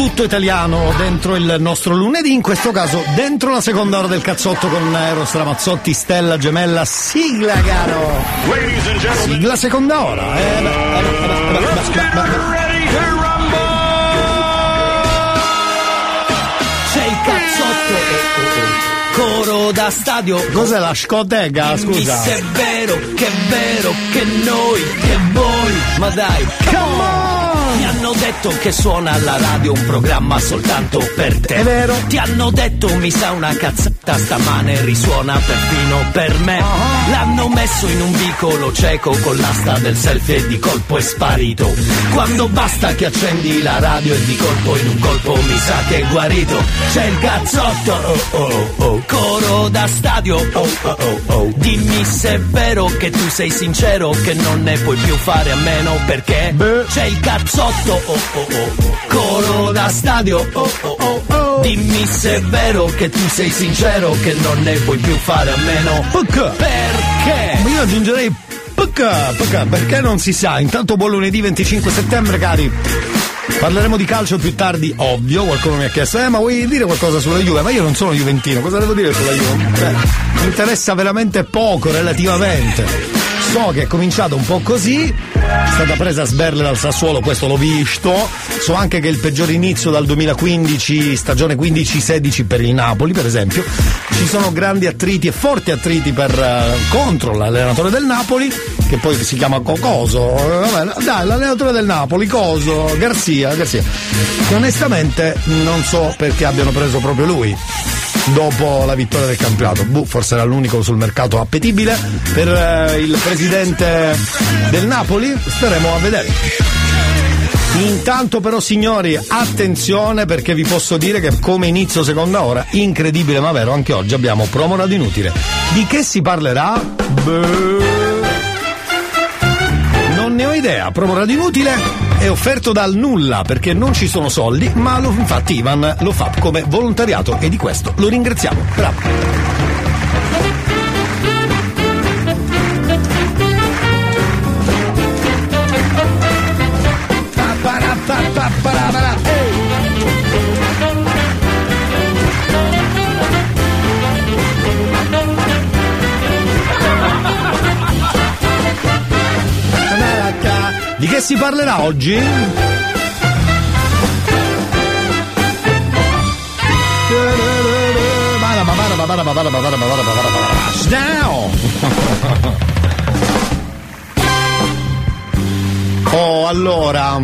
tutto italiano dentro il nostro lunedì, in questo caso dentro la seconda ora del cazzotto con Eros Ramazzotti, Stella Gemella, sigla caro! Sigla seconda ora! Eh, C'è il cazzotto eh, eh, eh. coro da stadio. Cos'è la scotega? Scusa. se è vero, che è vero, che noi, che voi, ma dai, come on! Hanno detto che suona alla radio un programma soltanto per te. È vero. Ti hanno detto mi sa una cazzata stamane risuona perfino per me. L'hanno messo in un vicolo cieco con l'asta del selfie e di colpo è sparito. Quando basta che accendi la radio e di colpo in un colpo mi sa che è guarito. C'è il cazzotto, oh oh oh, coro da stadio, oh oh oh oh. Dimmi se è vero che tu sei sincero che non ne puoi più fare a meno perché c'è il cazzotto, oh oh oh, oh. Coro da stadio, oh oh oh oh. Dimmi se è vero che tu sei sincero che non ne puoi più fare a meno perché? Ma io aggiungerei pc, pc, perché non si sa. Intanto buon lunedì 25 settembre, cari. Parleremo di calcio più tardi, ovvio. Qualcuno mi ha chiesto, eh, ma vuoi dire qualcosa sulla Juve? Ma io non sono juventino, cosa devo dire sulla Juve? Cioè, mi interessa veramente poco relativamente. So che è cominciato un po' così, stata presa a sberle dal Sassuolo, questo l'ho visto. So anche che il peggior inizio dal 2015, stagione 15-16 per il Napoli, per esempio. Ci sono grandi attriti e forti attriti per, eh, contro l'allenatore del Napoli, che poi si chiama Cocoso. Eh, vabbè, dai, l'allenatore del Napoli, Coso, Garzia, Garzia. Onestamente non so perché abbiano preso proprio lui dopo la vittoria del campionato. Buh, forse era l'unico sul mercato appetibile per eh, il presidente del Napoli. Staremo a vedere. Intanto però signori, attenzione perché vi posso dire che come inizio seconda ora, incredibile ma vero, anche oggi abbiamo promo radio inutile. Di che si parlerà? Beh, ne ho idea, promo radio inutile è offerto dal nulla perché non ci sono soldi, ma lo, infatti Ivan lo fa come volontariato e di questo lo ringraziamo. Bravo. Si parlerà oggi? Oh, allora.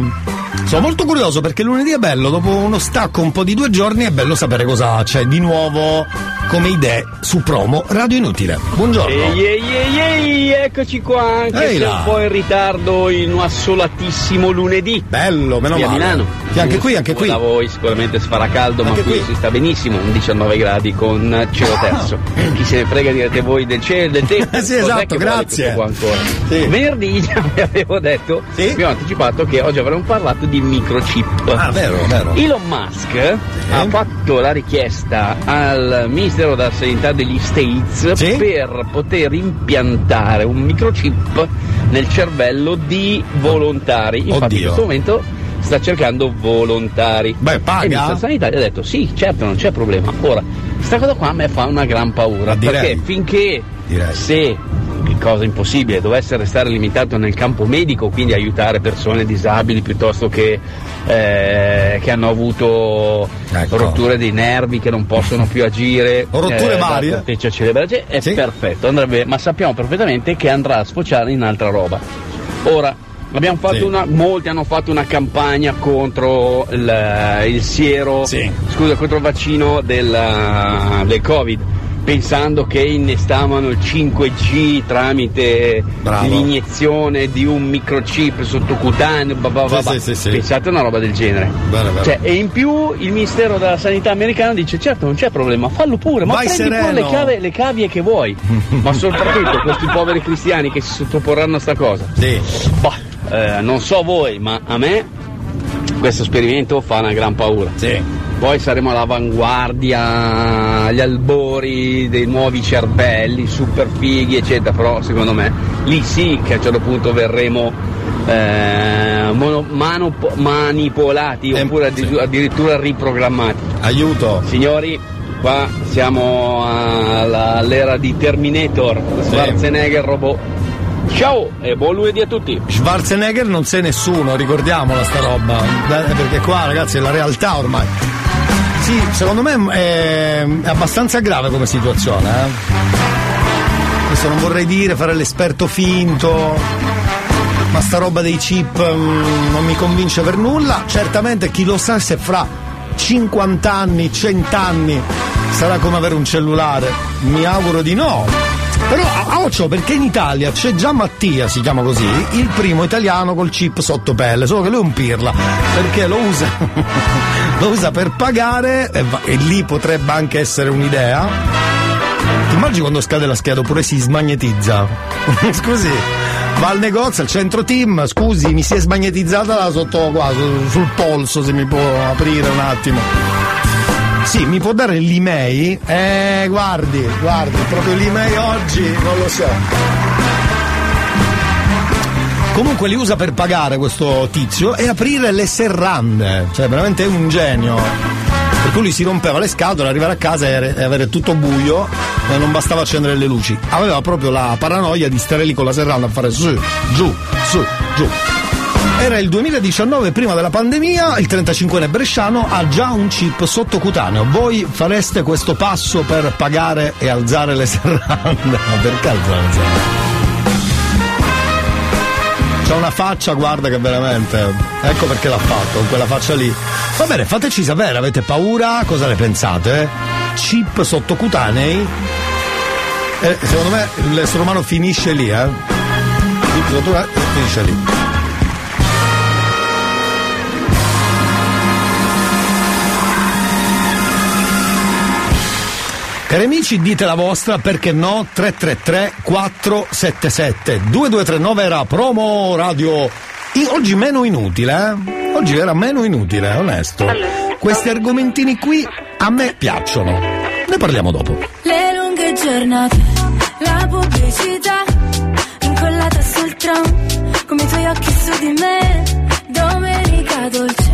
Sono molto curioso perché lunedì è bello, dopo uno stacco un po' di due giorni è bello sapere cosa c'è di nuovo come idee su promo Radio Inutile. Buongiorno. Ehi ehi ehi ehi, eccoci qua, anche Ehi se là. un po' in ritardo in un assolatissimo lunedì. Bello, meno Qui a male. Milano. Sì, anche qui, anche qui. Da voi sicuramente si farà caldo, Anche ma qui, qui. si sta benissimo, 19 gradi con cielo terzo. Chi se ne frega direte voi del cielo, del tempo. Sì, esatto, che grazie. qua ancora? Venerdì già vi avevo detto, vi ho anticipato che oggi avremmo parlato di microchip. Ah, vero, vero. Elon Musk ha fatto la richiesta al Ministero della Sanità degli States per poter impiantare un microchip nel cervello di volontari. Infatti Oddio. in questo momento sta cercando volontari. Beh, paga? E gli ha detto sì, certo, non c'è problema. Ora, questa cosa qua a me fa una gran paura. direi. Perché finché se cosa impossibile, dovesse restare limitato nel campo medico, quindi aiutare persone disabili piuttosto che, eh, che hanno avuto rotture dei nervi che non possono più agire. Ecco. Rotture eh, varie. cerebrale, è perfetto, andrebbe, ma sappiamo perfettamente che andrà a sfociare in altra roba. Ora, fatto Sì. una, molti hanno fatto una campagna contro il, il siero, scusa, contro il vaccino del, del Covid. Pensando che innestavano il 5G tramite Bravo. l'iniezione di un microchip sottocutaneo, ba ba ba Sì, sì, sì, sì. pensate a una roba del genere. Bene, bene. Cioè, e in più il Ministero della Sanità americano dice certo non c'è problema, fallo pure, ma Vai prendi pure sereno. le, cave- le cavie che vuoi. ma soprattutto questi poveri cristiani che si sottoporranno a sta cosa. Boh, eh, non so voi, ma a me questo esperimento fa una gran paura. Poi saremo all'avanguardia, agli albori dei nuovi cervelli, super fighi, eccetera, però secondo me lì sì che a un certo punto verremo eh, mono- mano- manipolati oppure addi- addirittura riprogrammati. Aiuto! Signori, qua siamo alla- all'era di Terminator, Schwarzenegger robot. Ciao e buon lunedì a tutti! Schwarzenegger non sei nessuno, ricordiamola sta roba. Perché qua ragazzi è la realtà ormai. Sì, secondo me è, abbastanza grave come situazione, eh. Adesso non vorrei dire fare l'esperto finto, ma sta roba dei chip mm, non mi convince per nulla. Certamente chi lo sa se fra 50 anni, 100 anni sarà come avere un cellulare. Mi auguro di no. Però a- occhio perché in Italia c'è già Mattia, si chiama così, il primo italiano col chip sotto pelle, solo che lui è un pirla, perché lo usa, lo usa per pagare e, va- e lì potrebbe anche essere un'idea. Ti immagini quando scade la scheda oppure si smagnetizza? Scusi, va al negozio, al centro team, scusi, mi si è smagnetizzata da sotto qua, su- sul polso, se mi può aprire un attimo. Sì, mi può dare l'email? Eh, guardi, guardi, proprio l'email oggi non lo so. Comunque li usa per pagare questo tizio e aprire le serrande, cioè veramente è un genio. Per cui lui si rompeva le scatole, arrivare a casa e avere tutto buio e non bastava accendere le luci. Aveva proprio la paranoia di stare lì con la serranda a fare su, giù, su, giù. Era il 2019, prima della pandemia, il 35enne bresciano ha già un chip sottocutaneo. Voi fareste questo passo per pagare e alzare le serrande? Ma perché alzare le serrande? C'ha una faccia, guarda che veramente. Ecco perché l'ha fatto, con quella faccia lì. Va bene, fateci sapere, avete paura? Cosa ne pensate? Chip sottocutanei? Eh, secondo me l'essere umano finisce lì, eh? Chip sottocutanei finisce lì. Cari amici, dite la vostra, perché no? 333 477 2239 era promo radio. I- oggi meno inutile, eh? Oggi era meno inutile, onesto. Questi argomentini qui a me piacciono. Ne parliamo dopo. Le lunghe giornate, la pubblicità incollata sul tram, come i tuoi occhi su di me. Domenica dolce,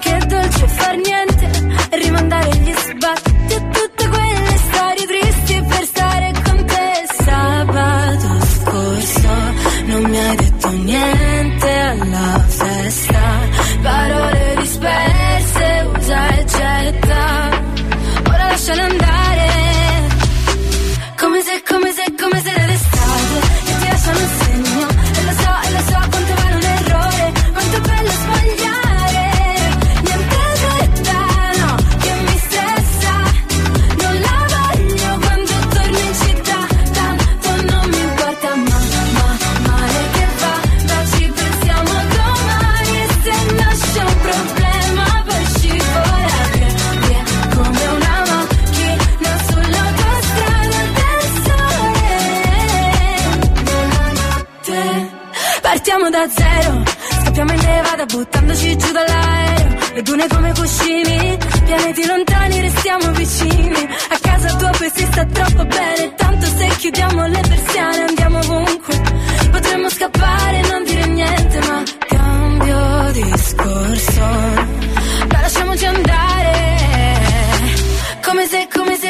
che dolce far niente rimandare gli sbatti e tutte quelle non mi hai detto niente alla festa, parole disperse, usa e getta. Ora lasciale andare Le dune come cuscini Pianeti lontani restiamo vicini. A casa tua poi si sta troppo bene Tanto se chiudiamo le persiane andiamo ovunque. Potremmo scappare e non dire niente Ma cambio discorso. Dai lasciamoci andare come se, come se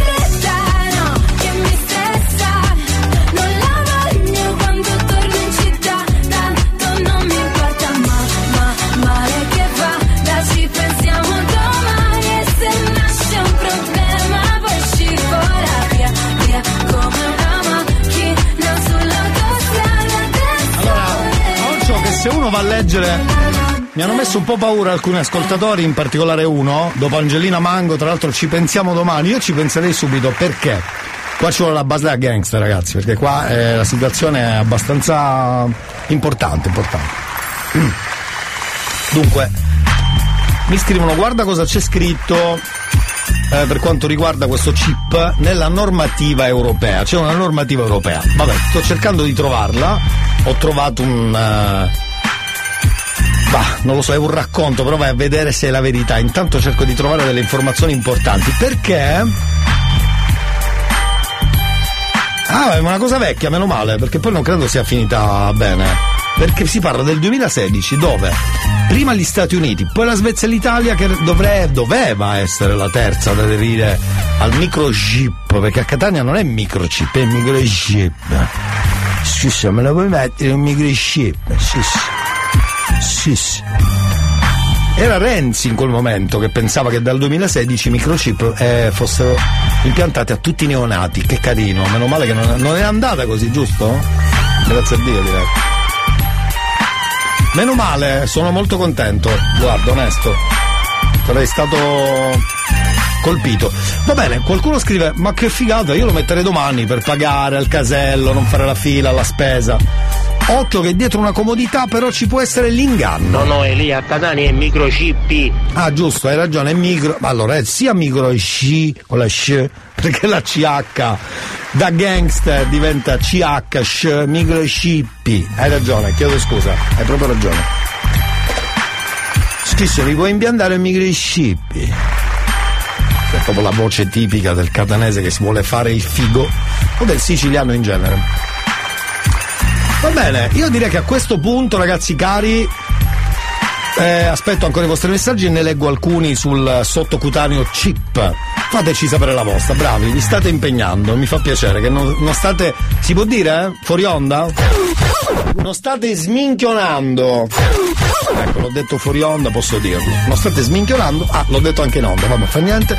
se uno va a leggere. Mi hanno messo un po' paura alcuni ascoltatori, in particolare uno, dopo Angelina Mango, tra l'altro ci pensiamo domani, io ci penserei subito perché? Qua ci vuole la base da gangster, ragazzi, perché qua eh, la situazione è abbastanza importante, importante. Dunque, mi scrivono, guarda cosa c'è scritto eh, per quanto riguarda questo chip nella normativa europea. C'è una normativa europea. Vabbè, sto cercando di trovarla. Ho trovato un. eh, Bah, non lo so, è un racconto, però vai a vedere se è la verità. Intanto cerco di trovare delle informazioni importanti. Perché? Ah, è una cosa vecchia, meno male, perché poi non credo sia finita bene. Perché si parla del 2016, dove prima gli Stati Uniti, poi la Svezia e l'Italia che dovre- doveva essere la terza ad aderire al microchip, perché a Catania non è microchip, è microchip. Sì, me la puoi mettere un microchip? Sì, sì. Sì. Era Renzi in quel momento che pensava che dal 2016 i microchip eh, fossero impiantati a tutti i neonati. Che carino, meno male che non, non è andata così, giusto? Grazie a Dio direi. Meno male, sono molto contento, guarda, onesto. Sarei stato colpito. Va bene, qualcuno scrive: Ma che figata, io lo metterei domani per pagare al casello, non fare la fila, alla spesa. Occhio che dietro una comodità però ci può essere l'inganno. No, no, Elia, a Catania è microchip. Ah, giusto, hai ragione, è micro. ma Allora, è sia micro C con la sc, perché la CH da gangster diventa CH, sh, microchip. Hai ragione, chiedo scusa, hai proprio ragione. Scrisse, mi puoi impiantare il microchip? È proprio la voce tipica del catanese che si vuole fare il figo o del siciliano in genere. Va bene, io direi che a questo punto, ragazzi cari, eh, aspetto ancora i vostri messaggi e ne leggo alcuni sul sottocutaneo chip. Fateci sapere la vostra, bravi, vi state impegnando, mi fa piacere che non, non state. Si può dire? Eh? Fuori onda? Non state sminchionando. Ecco, l'ho detto fuori onda, posso dirlo. Non state sminchionando. Ah, l'ho detto anche in onda, vabbè, fa niente.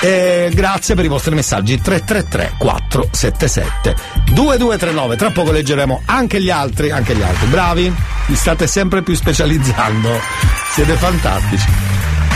Eh, grazie per i vostri messaggi. 333 477 2239. Tra poco leggeremo anche gli altri, anche gli altri. Bravi? Vi state sempre più specializzando. Siete fantastici.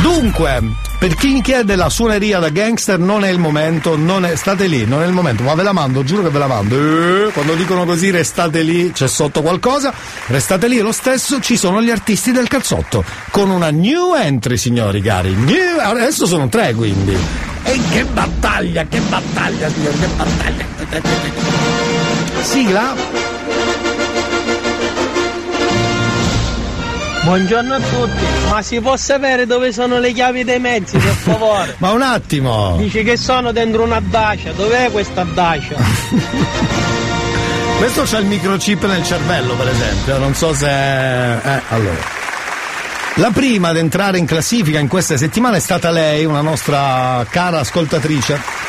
Dunque, per chi mi chiede la suoneria da gangster non è il momento, non è, state lì, non è il momento, ma ve la mando, giuro che ve la mando. Eh, quando dicono così restate lì, c'è sotto qualcosa, restate lì, lo stesso ci sono gli artisti del cazzotto, con una new entry, signori cari. New, adesso sono tre quindi. E che battaglia, che battaglia, signori, che battaglia. Sigla? Buongiorno a tutti, ma si può sapere dove sono le chiavi dei mezzi, per favore? Ma un attimo! Dice che sono dentro una dacia, dov'è questa dacia? Questo c'ha il microchip nel cervello, per esempio, non so se. Eh, allora. La prima ad entrare in classifica in queste settimane è stata lei, una nostra cara ascoltatrice.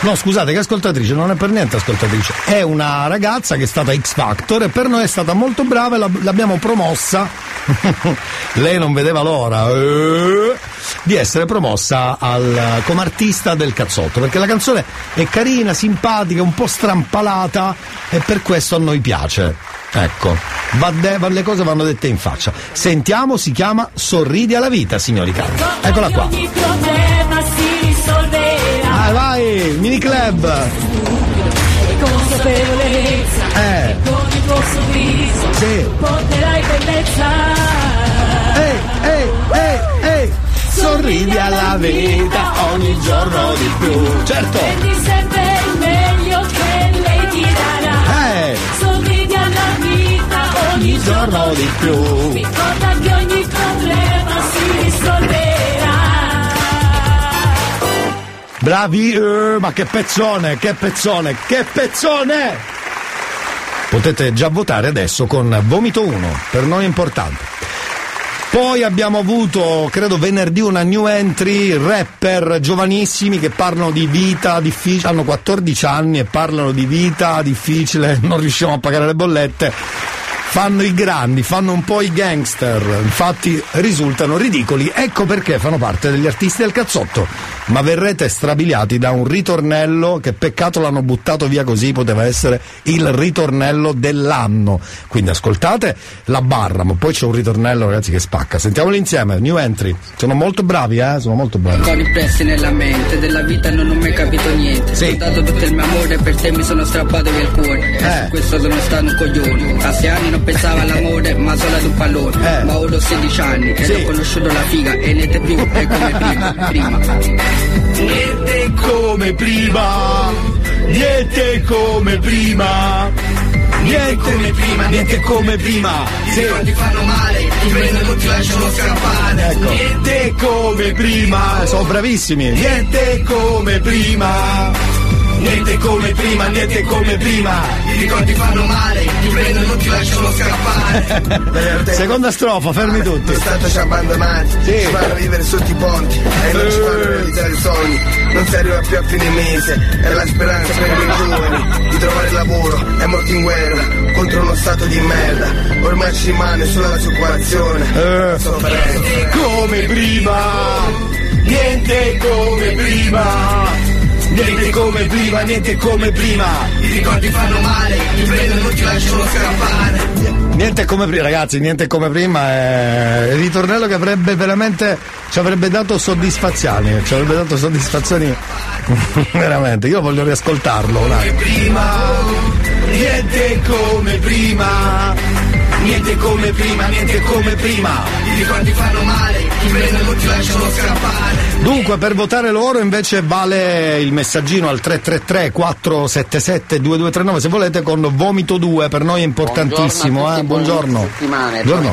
No, scusate, che ascoltatrice, non è per niente ascoltatrice. È una ragazza che è stata X Factor e per noi è stata molto brava e l'ab- l'abbiamo promossa. Lei non vedeva l'ora eh, di essere promossa al, come artista del cazzotto, perché la canzone è carina, simpatica, un po' strampalata e per questo a noi piace. Ecco, de- le cose vanno dette in faccia. Sentiamo, si chiama Sorridi alla vita, signori cari. Eccola qua. Vai, mini club. consapevolezza Eh. con il tuo sorriso Sì. porterai bellezza Ehi, ehi, ehi, ehi. Sorridi alla vita ogni giorno di più. Certo. prendi sempre il meglio che lei ti darà Eh. sorridi alla vita ogni giorno di più. ricorda che ogni problema si risolverà Bravi, eh, ma che pezzone, che pezzone, che pezzone! Potete già votare adesso con Vomito 1, per noi è importante. Poi abbiamo avuto, credo venerdì, una new entry, rapper giovanissimi che parlano di vita difficile, hanno 14 anni e parlano di vita difficile, non riusciamo a pagare le bollette. Fanno i grandi, fanno un po' i gangster, infatti risultano ridicoli. Ecco perché fanno parte degli artisti del cazzotto. Ma verrete strabiliati da un ritornello che peccato l'hanno buttato via così, poteva essere il ritornello dell'anno. Quindi ascoltate la barra, ma poi c'è un ritornello ragazzi che spacca. Sentiamolo insieme, new entry. Sono molto bravi, eh? Sono molto bravi. Con impressi nella mente della vita non ho mai capito niente Sì. Ho dato tutto il mio amore per te mi sono strappato via il cuore E Eh. su questo sono stato un coglione A sei anni non pensavo all'amore ma solo ad un pallone Ma ora ho 16 anni e Eh. Sì. ho conosciuto la figa E niente più è come prima, prima. Niente come prima, niente come prima, niente come prima, niente come prima. I ricordi fanno male, ti prendono non ti lasciano scappare. Ecco. Niente come prima, sono bravissimi. Niente come prima. Niente come prima, niente come prima. I ricordi fanno male, ti prendono e non ti lasciano scappare. Seconda strofa, fermi tutti. Lo Stato ci ha abbandonati, Sì. ci fanno vivere sotto i ponti e non ci fanno realizzare i sogni. Non si arriva più a fine mese, è la speranza per i giovani di trovare lavoro, è morto in guerra contro uno stato di merda. Ormai ci rimane solo la circolazione. Eh. Sofferenza. Come prima, niente come prima. Niente come prima, niente come prima. I ricordi fanno male, ti prendono e non ti lasciano scappare. Niente come prima, ragazzi, niente come prima. È il ritornello che avrebbe veramente ci avrebbe dato soddisfazioni. Ci avrebbe dato soddisfazioni veramente. Io voglio riascoltarlo. un attimo. Prima, niente come prima. Niente come prima, niente come prima. I ricordi fanno male, ti prendono e non ti lasciano scappare. Dunque, per votare loro invece vale il messaggino al 333 477 2239 se volete con vomito 2, per noi è importantissimo, eh. Buongiorno. Buongiorno.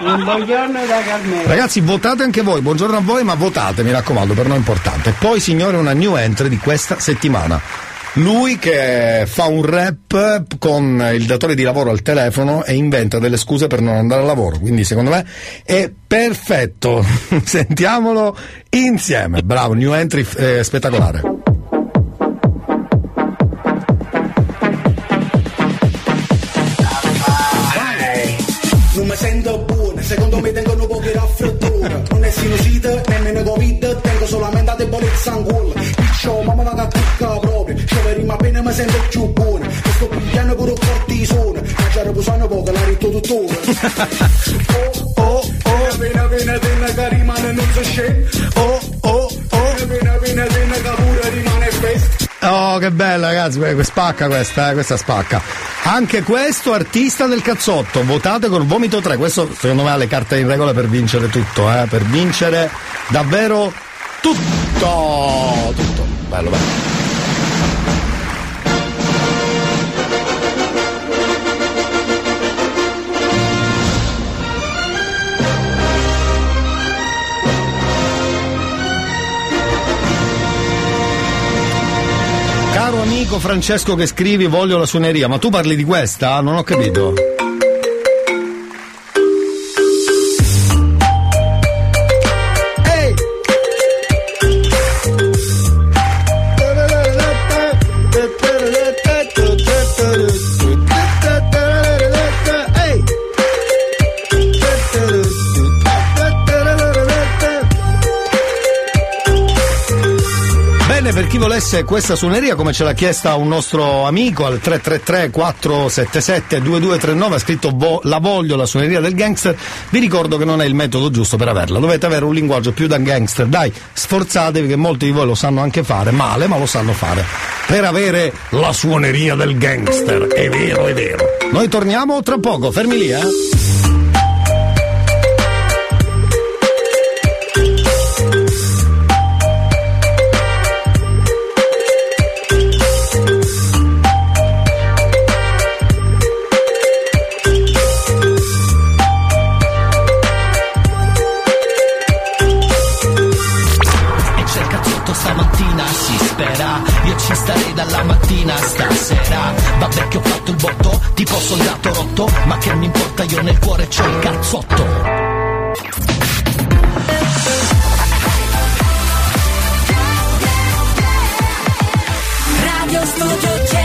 Un buongiorno da Carmelo. Ragazzi, votate anche voi, buongiorno a voi, ma votate, mi raccomando, per noi è importante. Poi, signore, una new entry di questa settimana. Lui che fa un rap con il datore di lavoro al telefono e inventa delle scuse per non andare al lavoro. Quindi, secondo me, è perfetto. Sentiamolo insieme. Bravo, new entry eh, spettacolare. Mi sento buono, secondo a mi sento più buono E sto pigliando pure cortisone, mangiare pusano poco, la ritto tuttora Oh, oh, oh, appena appena tenne che rimane non so scemo Oh, oh, oh, appena appena tenne che pure rimane festa Oh, che bella, ragazzi, spacca questa, eh, questa spacca. Anche questo artista del cazzotto, votate con vomito 3. Questo secondo me ha le carte in regola per vincere tutto, eh, per vincere davvero tutto. Tutto. Bello, bello. Francesco che scrivi voglio la suoneria, ma tu parli di questa? Non ho capito. Per chi volesse questa suoneria, come ce l'ha chiesta un nostro amico al 333 477 2239, ha scritto vo- la voglio la suoneria del gangster, vi ricordo che non è il metodo giusto per averla, dovete avere un linguaggio più da gangster, dai, sforzatevi che molti di voi lo sanno anche fare, male, ma lo sanno fare, per avere la suoneria del gangster, è vero, è vero. Noi torniamo tra poco, fermi lì, eh? Botto, tipo soldato rotto Ma che mi importa, io nel cuore c'ho il cazzotto. Radio Studio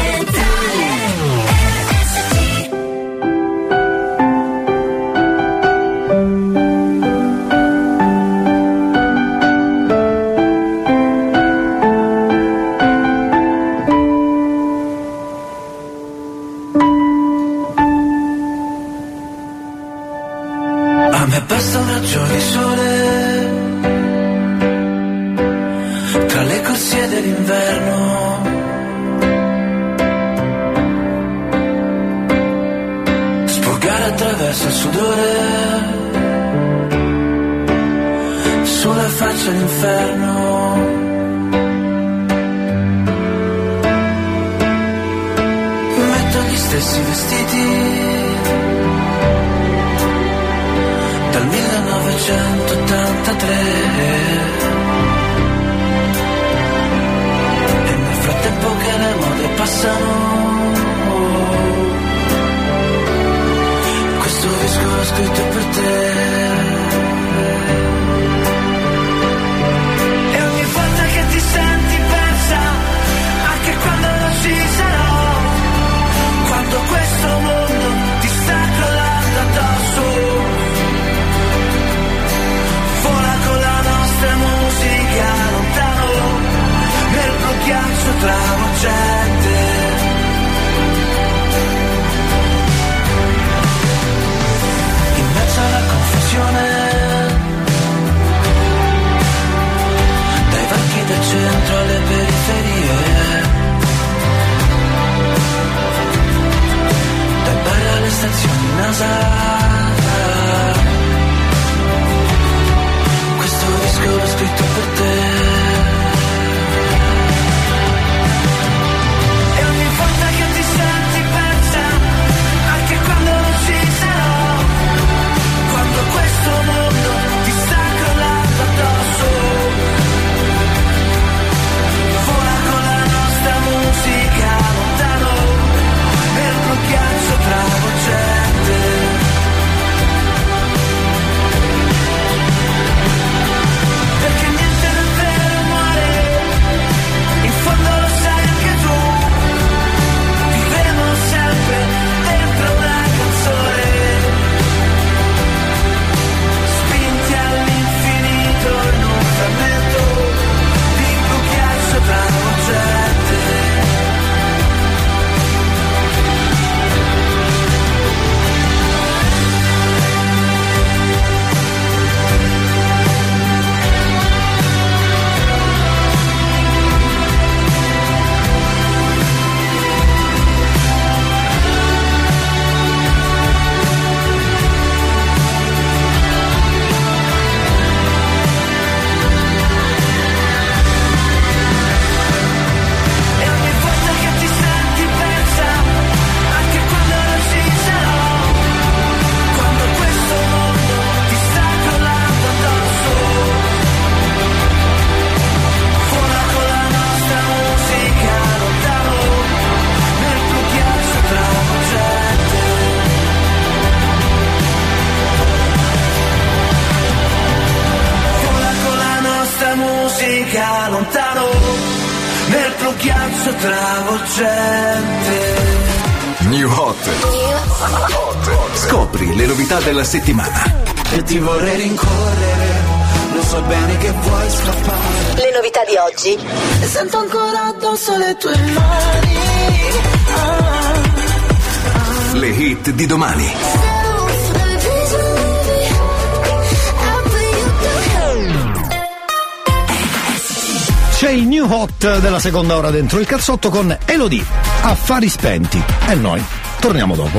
la seconda ora dentro il cazzotto con Elodie. Affari spenti. E noi torniamo dopo.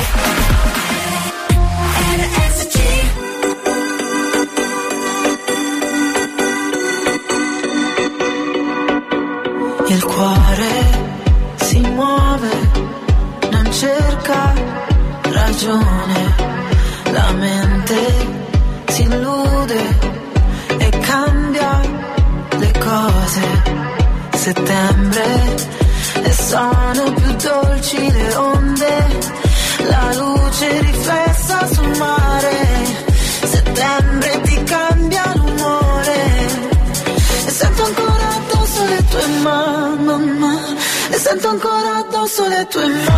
Il cuore si muove, non cerca ragione. tu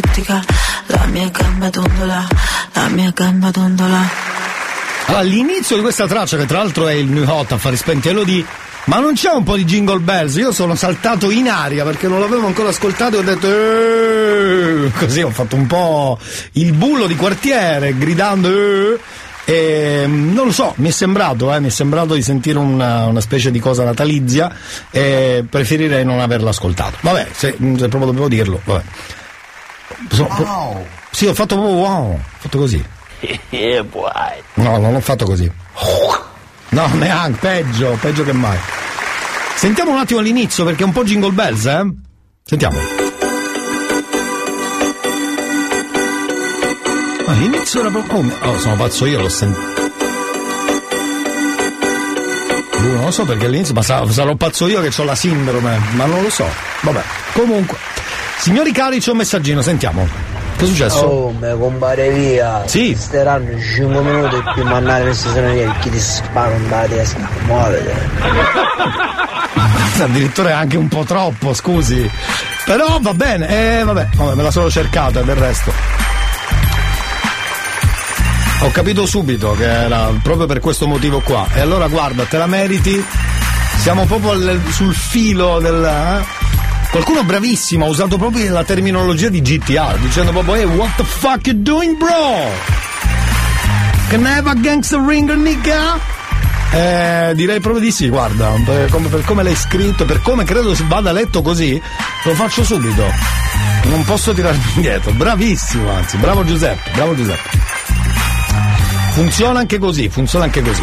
criptica. La mia gamba dondola, la mia gamba dondola. All'inizio di questa traccia, che tra l'altro è il New Hot a fare spenti Elodie, ma non c'è un po' di jingle bells? Io sono saltato in aria perché non l'avevo ancora ascoltato e ho detto "Eh", così ho fatto un po' il bullo di quartiere gridando "Eh", e non lo so, mi è sembrato, eh, mi è sembrato di sentire una, una specie di cosa natalizia e preferirei non averla ascoltato. Vabbè, se, se proprio dovevo dirlo, vabbè. So- Sì, ho fatto proprio wow, ho fatto così. Yeah, boy. No, non l'ho fatto così. No, neanche, peggio, peggio che mai. Sentiamo un attimo l'inizio perché è un po' jingle bells, eh? Sentiamo. Ma l'inizio era proprio. Oh, oh, sono pazzo io, l'ho sentito. non lo so perché all'inizio, ma sa- sarò pazzo io che ho la sindrome, ma non lo so. Vabbè, comunque. Signori cari, c'è un messaggino, sentiamo. Che è successo? Oh, me compare via. Sì. Steranno 5 minuti più mandare queste sono via chi ti sparo in la testa. Muovete. Addirittura è anche un po' troppo, scusi. Però va bene, eh, vabbè, vabbè, me la sono cercata del resto. Ho capito subito che era proprio per questo motivo qua. E allora guarda, te la meriti. Siamo proprio al- sul filo del. eh? Qualcuno bravissimo ha usato proprio la terminologia di GTA, dicendo proprio, hey, what the fuck you doing, bro? Can I have a gangster ringer, nigga? Eh, direi proprio di sì, guarda, per come, per come l'hai scritto, per come credo vada letto così, lo faccio subito. Non posso tirarmi indietro. Bravissimo, anzi, bravo Giuseppe, bravo Giuseppe. Funziona anche così, funziona anche così.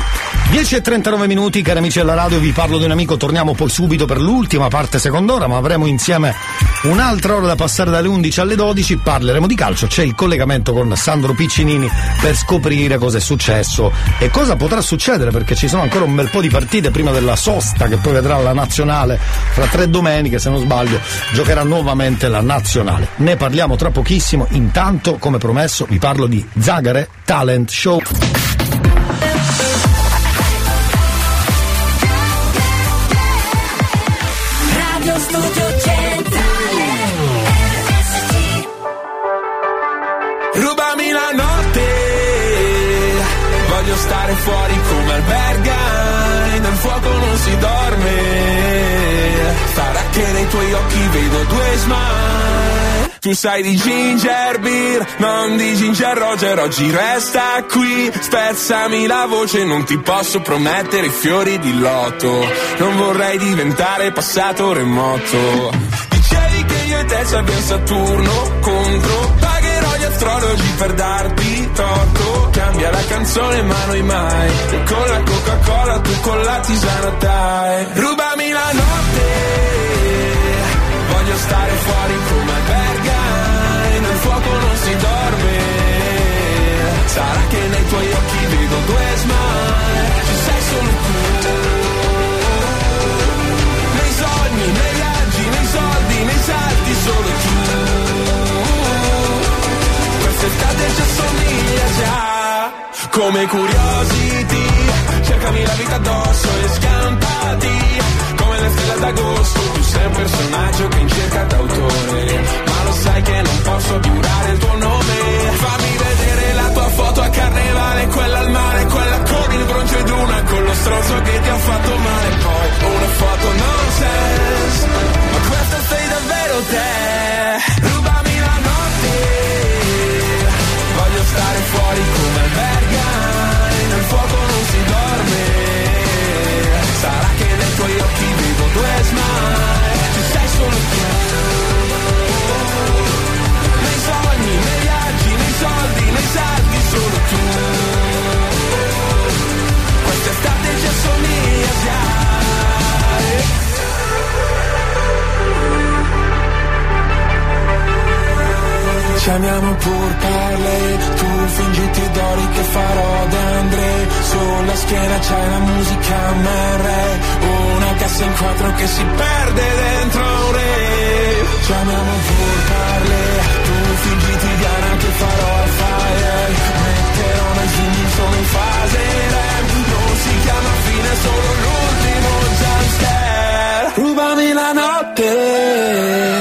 10 e 39 minuti, cari amici della radio, vi parlo di un amico, torniamo poi subito per l'ultima parte seconda ora, ma avremo insieme un'altra ora da passare dalle 11 alle 12, parleremo di calcio, c'è il collegamento con Sandro Piccinini per scoprire cosa è successo e cosa potrà succedere, perché ci sono ancora un bel po' di partite prima della sosta che poi vedrà la nazionale fra tre domeniche, se non sbaglio, giocherà nuovamente la nazionale. Ne parliamo tra pochissimo, intanto, come promesso, vi parlo di Zagare Talent Show. Fuori come alberga, nel fuoco non si dorme, farà che nei tuoi occhi vedo due smile. Tu sai di ginger beer, non di ginger roger, oggi resta qui, spezzami la voce, non ti posso promettere fiori di lotto, non vorrei diventare passato remoto. Dicevi che io e te ci abbiamo Saturno contro, pagherò per darti torto Cambia la canzone ma noi mai. Io con la Coca-Cola, tu con la tisana dai. Rubami la notte. Voglio stare fuori come alberga nel fuoco non si dorme. Sarà che nei tuoi occhi vedo due smile. Ci sei solo tu. Nei sogni, nei viaggi, nei soldi, nei salti Solo tu. Quest'estate ci assomiglia già Come curiosity Cercami la vita addosso e scampati. Come le stelle d'agosto Tu sei un personaggio che in cerca d'autore. Ma lo sai che non posso giurare il tuo nome. Fammi vedere la tua foto a carnevale Quella al mare, quella con il bronzo una Con lo stronzo che ti ha fatto male. Poi una foto nonsense Ma questa sei davvero te. Rubami la notte. Voglio stare fuori come alberga Ci sei Chiamiamo pur parley, tu fingiti d'ori che farò d'Andre Sulla schiena c'hai la musica MR Una cassa in quattro che si perde dentro un re. Chiamiamo pur parley, tu fingiti Diana che farò al fire. Metterò nel film solo in fase rem Non si chiama fine, solo l'ultimo jumpscare. Rubami la notte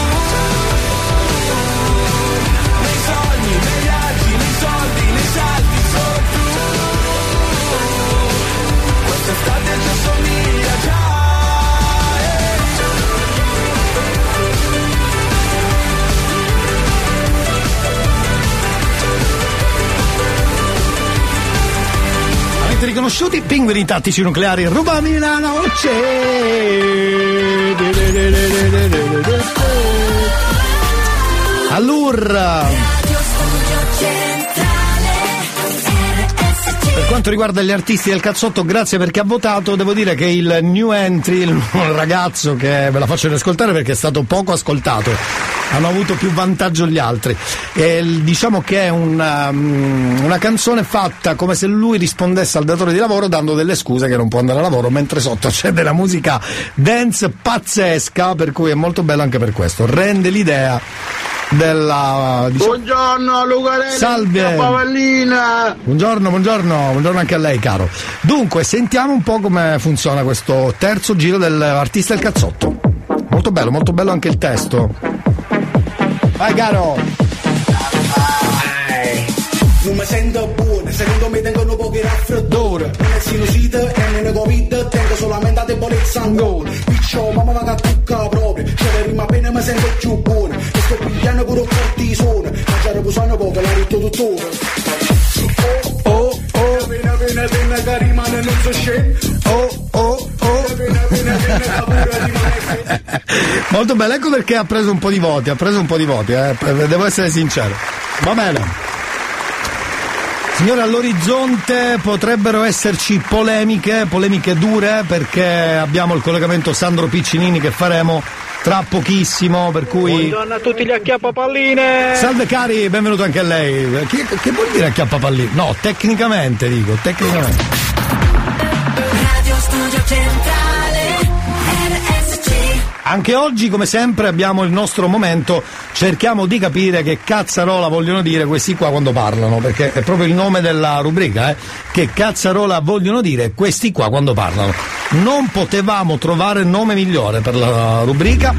Avete riconosciuto i pinguini tattici nucleari? Rubami la noce! Allora! Quanto riguarda gli artisti del cazzotto, grazie perché ha votato. Devo dire che il new entry, il ragazzo che ve la faccio riascoltare perché è stato poco ascoltato, hanno avuto più vantaggio gli altri. E diciamo che è una, mm, una canzone fatta come se lui rispondesse al datore di lavoro dando delle scuse che non può andare a lavoro, mentre sotto c'è della musica dance pazzesca, per cui è molto bello anche per questo. Rende l'idea della. diciamo- Buongiorno Lucarelli, Salve. Pavellina. Buongiorno, buongiorno, buongiorno anche a lei, caro. Dunque, sentiamo un po' come funziona questo terzo giro dell'artista del cazzotto. Molto bello, molto bello anche il testo. Vai, caro! Non mi sento buono, secondo me tengo un po' di raffreddore Non è sinusite e è covid, tengo solamente la debolezza ancora Piccio, mamma va a cucca proprio, cioè le rima bene mi sento più buono. E sto pigliando pure un cortisone, mangiare pusano poco, l'ha detto tuttora. Oh, oh, Vena, vena, vena, che rimane non so scemo. Oh, oh, oh. Vena, vena, vena, che pure rimane Molto bello, ecco perché ha preso un po' di voti, ha preso un po' di voti, eh. devo essere sincero. Va bene. Signore, all'orizzonte potrebbero esserci polemiche, polemiche dure, perché abbiamo il collegamento Sandro Piccinini che faremo tra pochissimo, per cui... Buongiorno a tutti gli acchiappapalline! Salve cari, benvenuto anche a lei. Che, che vuol dire acchiappapallino? No, tecnicamente dico, tecnicamente. Radio Studio Centrale Anche oggi, come sempre, abbiamo il nostro momento. Cerchiamo di capire che cazzarola vogliono dire questi qua quando parlano, perché è proprio il nome della rubrica, eh? Che cazzarola vogliono dire questi qua quando parlano. Non potevamo trovare nome migliore per la rubrica,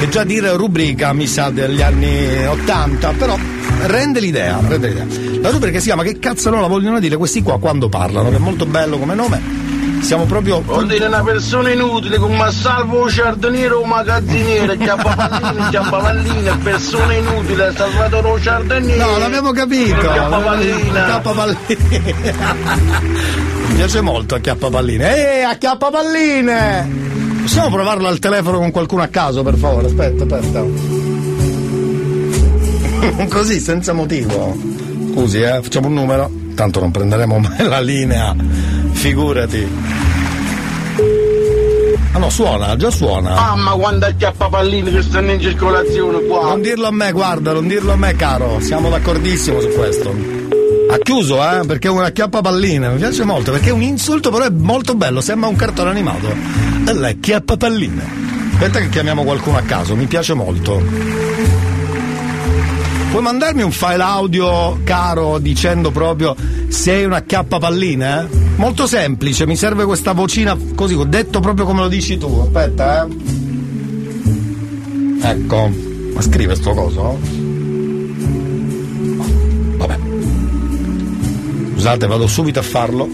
che già dire rubrica mi sa degli anni 80, però rende l'idea, rende l'idea. La rubrica si chiama Che cazzarola vogliono dire questi qua quando parlano, che è molto bello come nome. Siamo proprio. Vuol dire una persona inutile come a salvo un giardiniere o un magazziniere, chiappavallini, chiappavallina, persona inutile, sta salvato lo giardiniere. No, l'abbiamo capito. Chiappavallina. Mi piace molto acchiappa palline. Ehi, acchiappa palline! Possiamo provarlo al telefono con qualcuno a caso, per favore? Aspetta, aspetta. Così, senza motivo. Scusi, eh, facciamo un numero. Tanto non prenderemo mai la linea. Figurati. Ah no, suona, già suona. Mamma quando acchiappa pallini che stanno in circolazione qua. Non dirlo a me, guarda, non dirlo a me, caro. Siamo d'accordissimo su questo. Ha chiuso, eh? Perché è una chiappa palline. Mi piace molto, perché è un insulto, però è molto bello, sembra un cartone animato. E la chiappa palline. Aspetta che chiamiamo qualcuno a caso, mi piace molto. Puoi mandarmi un file audio, caro, dicendo proprio sei una chiappa palline? eh? Molto semplice, mi serve questa vocina così, ho detto proprio come lo dici tu. Aspetta, eh. Ecco, ma scrive sto coso? Vabbè. Scusate, vado subito a farlo.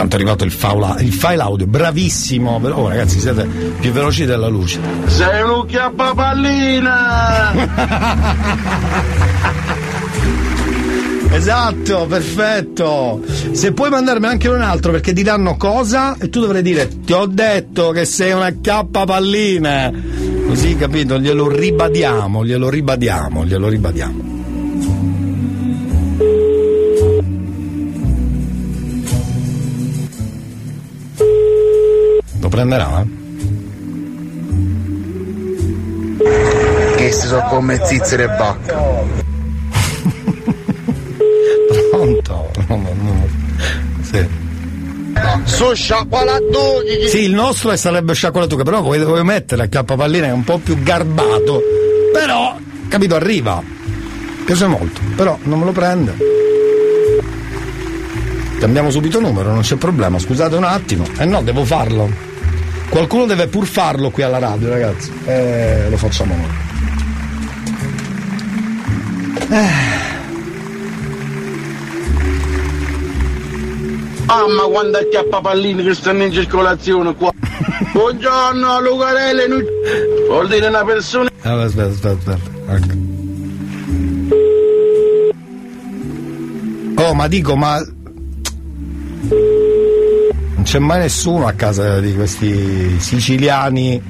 Intanto è arrivato il file, il file audio, bravissimo. Oh ragazzi, siete più veloci della luce. Sei un chiappa pallina! Esatto, perfetto. Se puoi mandarmi anche un altro perché ti danno cosa e tu dovrai dire ti ho detto che sei una chiappa palline. Così capito, glielo ribadiamo, glielo ribadiamo, glielo ribadiamo. Lo prenderà? eh? Questi sono come zizzere e bacca. Pronto? No, no, no. Sì. Su sciacqualattucchi! Sì, il nostro è sarebbe sciacquolatuca, però vuoi, vuoi mettere a chiappapallina che è un po' più garbato. Però, capito, arriva. Piace molto, però non me lo prende. Cambiamo subito numero, non c'è problema, scusate un attimo. Eh no, devo farlo. Qualcuno deve pur farlo qui alla radio, ragazzi. Eh, lo facciamo noi. Eh. Mamma quando acchiappa pallini che stanno in circolazione qua. Buongiorno Lucarelli, nu- vuol dire una persona. Allora, aspetta, aspetta, aspetta. Ecco. Oh, ma dico, ma. C'è mai nessuno a casa di questi siciliani.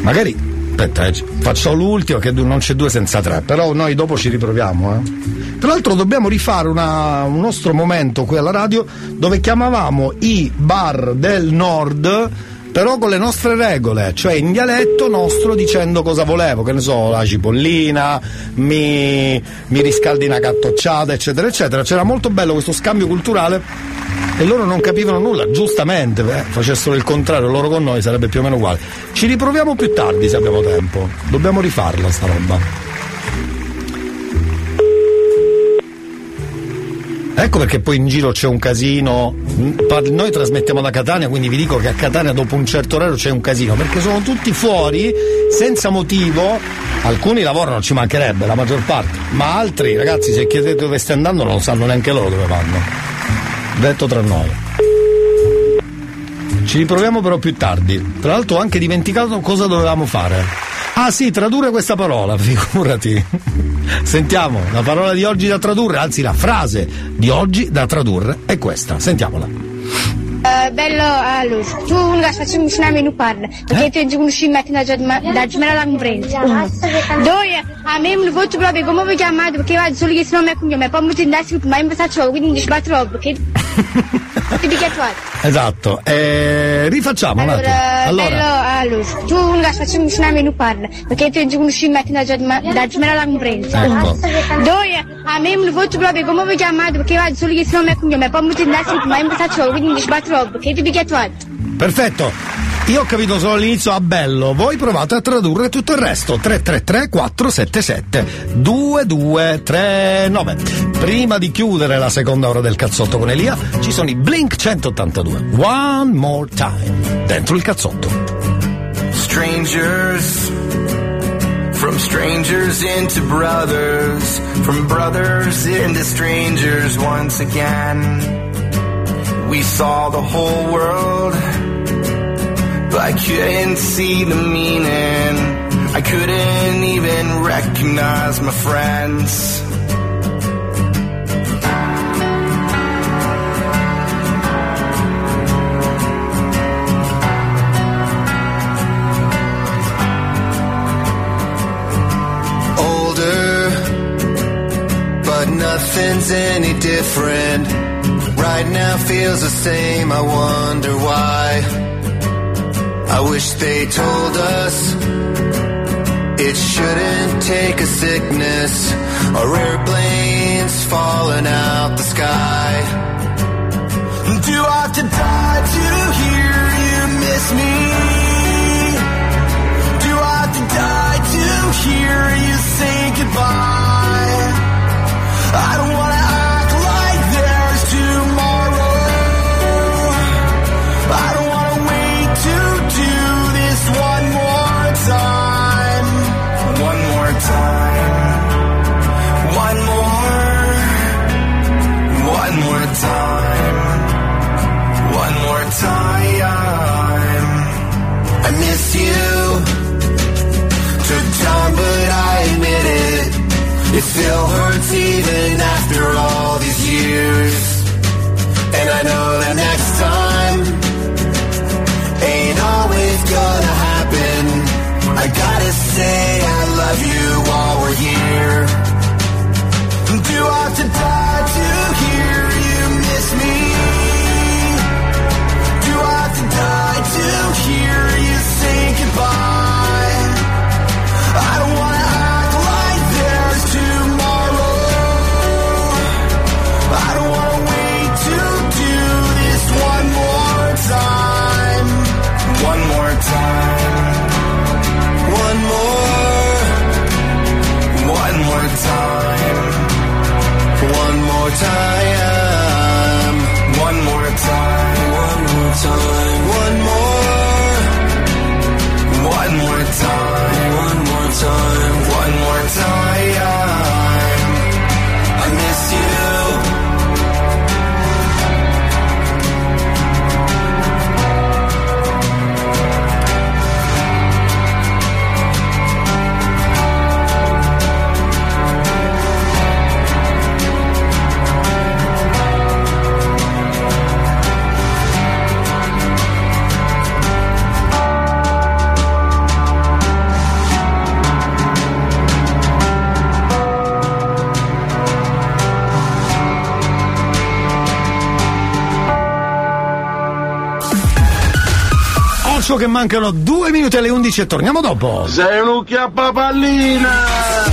Magari. Aspetta, eh, faccio l'ultimo che non c'è due senza tre, però noi dopo ci riproviamo. Eh. Tra l'altro dobbiamo rifare una- un nostro momento qui alla radio dove chiamavamo i bar del nord però con le nostre regole, cioè in dialetto nostro dicendo cosa volevo, che ne so, la cipollina, mi, mi riscaldi una cattocciata, eccetera, eccetera. C'era molto bello questo scambio culturale e loro non capivano nulla, giustamente, eh, facessero il contrario loro con noi sarebbe più o meno uguale. Ci riproviamo più tardi se abbiamo tempo, dobbiamo rifarla sta roba. Ecco perché poi in giro c'è un casino. Noi trasmettiamo da Catania, quindi vi dico che a Catania dopo un certo orario c'è un casino, perché sono tutti fuori senza motivo. Alcuni lavorano, ci mancherebbe, la maggior parte, ma altri, ragazzi, se chiedete dove stai andando non lo sanno neanche loro dove vanno. Detto tra noi. Ci riproviamo però più tardi. Tra l'altro ho anche dimenticato cosa dovevamo fare. Ah sì, tradurre questa parola, figurati. Sentiamo, la parola di oggi da tradurre, anzi la frase di oggi da tradurre è questa. Sentiamola. Uh, bello, allora, tu un gas facciamo un nome non parla, perché tu non ci metti da da gemela la comprensa. Due, a me mi voto proprio come vi chiamate, perché va solo che se non mi cognome, poi mi tendassi ma mi faccio, ti. Esatto, eh, rifacciamo un attimo. Allora, bello, allora, tu un gas facciamo un nome non parla, perché tu non ci metti da da gemela la comprensa. Ecco. Due, a me mi voto proprio come vi chiamate, perché va solo che se non mi cognome, poi mi tendassi ma mi faccio, quindi mi sbatto perché ti picchiato. Perfetto. Io ho capito solo l'inizio a bello, voi provate a tradurre tutto il resto. 333 477 2239. Prima di chiudere la seconda ora del cazzotto con Elia, ci sono i Blink 182. One more time. Dentro il cazzotto. Strangers From strangers into brothers, from brothers into strangers once again. We saw the whole world, but I couldn't see the meaning. I couldn't even recognize my friends. older, but nothing's any different. Right now feels the same, I wonder why. I wish they told us it shouldn't take a sickness or airplanes falling out the sky. Do I have to die to hear you miss me? Do I have to die to hear you say goodbye? I don't wanna It still hurts even after all these years. And I know that next Occhio che mancano due minuti alle 11 e torniamo dopo. Sei un pallina!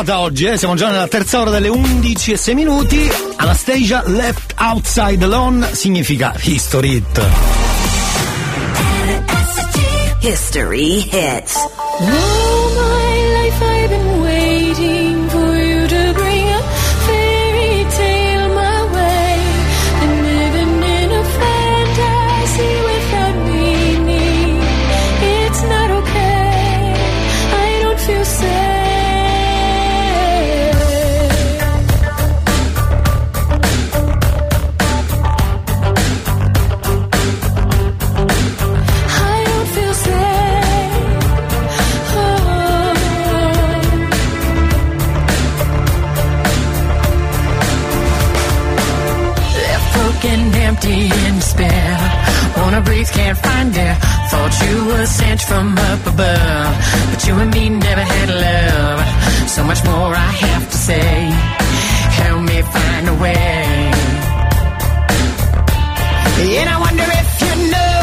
puntata oggi, eh? siamo già nella terza ora delle 11 e 6 minuti. Anastasia Left Outside Alone significa History Hit. History Hits. can't find you. Thought you were sent from up above, but you and me never had love. So much more I have to say. Help me find a way. And I wonder if you know.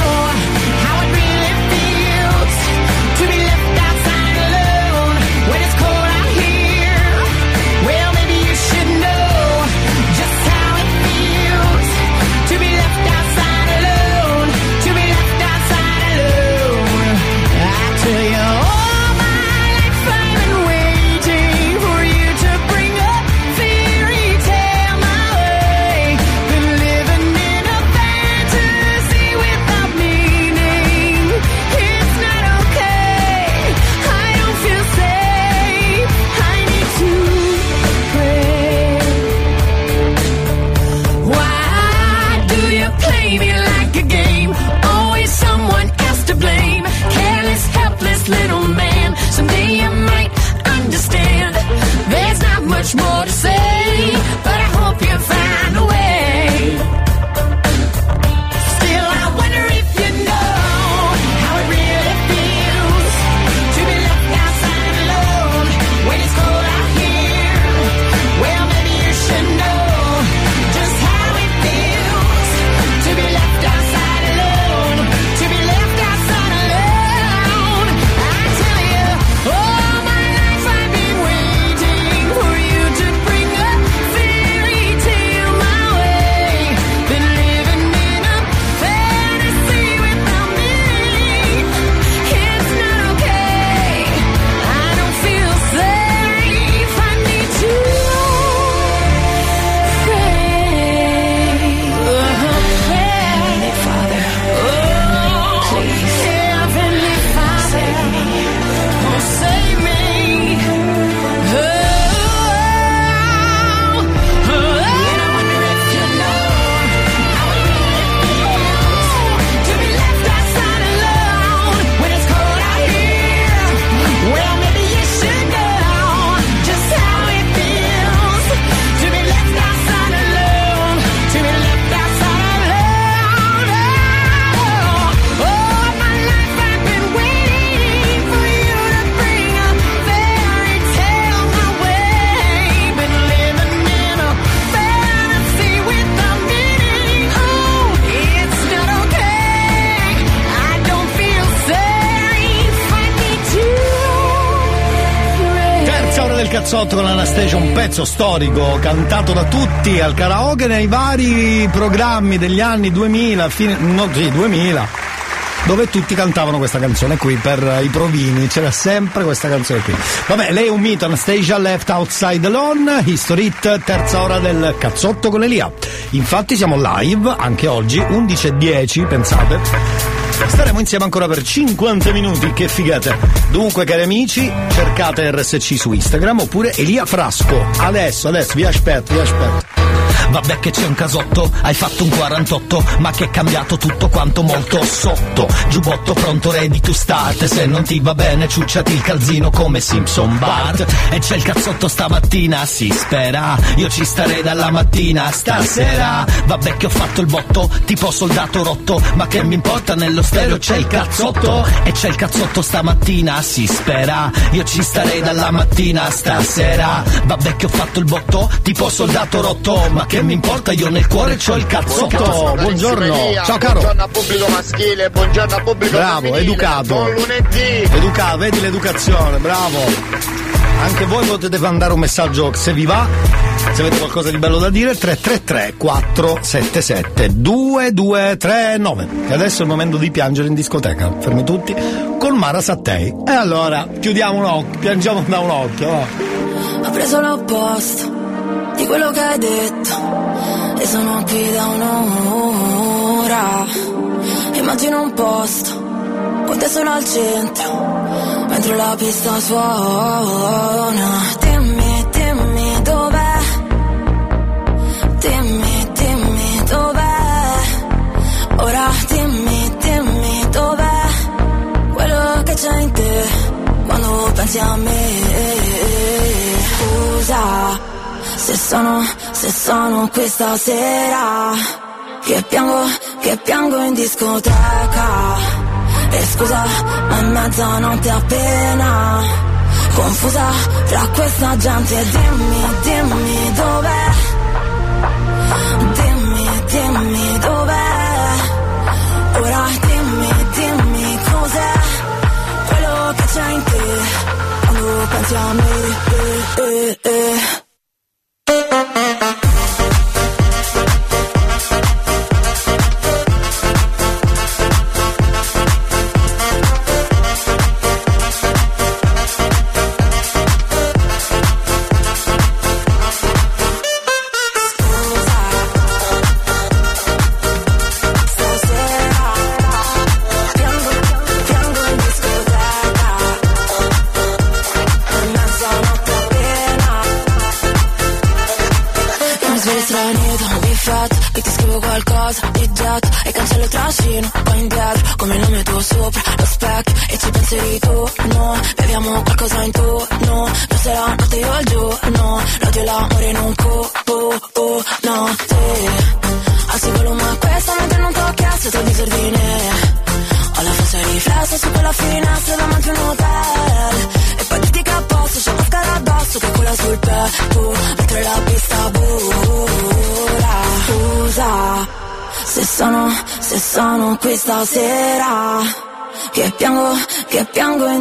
much more cazzotto con Anastasia, un pezzo storico cantato da tutti al karaoke nei vari programmi degli anni 2000, fine, no, sì, 2000, dove tutti cantavano questa canzone qui per i provini, c'era sempre questa canzone qui. Vabbè, lei è un mito, Anastasia Left Outside Alone, History Hit, terza ora del cazzotto con Elia. Infatti siamo live anche oggi, 11.10, pensate. Staremo insieme ancora per 50 minuti, che figate. Dunque, cari amici, cercate RSC su Instagram oppure Elia Frasco. Adesso, adesso, vi aspetto, vi aspetto. Vabbè che c'è un casotto, hai fatto un 48, ma che è cambiato tutto quanto molto sotto. Giubbotto pronto, ready to start. Se non ti va bene, ciucciati il calzino come Simpson Bart. E c'è il cazzotto stamattina, si spera. Io ci starei dalla mattina stasera. Vabbè che ho fatto il botto, tipo soldato rotto. Ma che mi importa nello stereo c'è il cazzotto. E c'è il cazzotto stamattina, si spera. Io ci starei dalla mattina stasera. Vabbè che ho fatto il botto, tipo soldato rotto. Ma che mi importa, io nel cuore c'ho il cazzotto. buongiorno. Ciao caro. Buongiorno al pubblico maschile, buongiorno al pubblico Bravo, femminile. educato. Buon lunedì. Educato, vedi l'educazione, bravo. Anche voi potete mandare un messaggio se vi va, se avete qualcosa di bello da dire, 333 477 2239. E adesso è il momento di piangere in discoteca. Fermi tutti. Con Mara Sattei. E allora, chiudiamo un occhio, piangiamo da un occhio, va. Ho preso l'opposto di quello che hai detto e sono qui da un'ora. Immagino un posto con te solo al centro, mentre la pista suona. Dimmi, dimmi dov'è. Dimmi, dimmi dov'è. Ora dimmi, dimmi dov'è. Quello che c'è in te quando pensi a me. Sono, se sono qui stasera Che piango, che piango in discoteca. E scusa, ma è mezzanotte appena. Confusa tra questa gente. Dimmi, dimmi dov'è? Dimmi, dimmi dov'è? Ora dimmi, dimmi cos'è? Quello che c'è in te Quando pensi a me. Eh, eh, eh. Io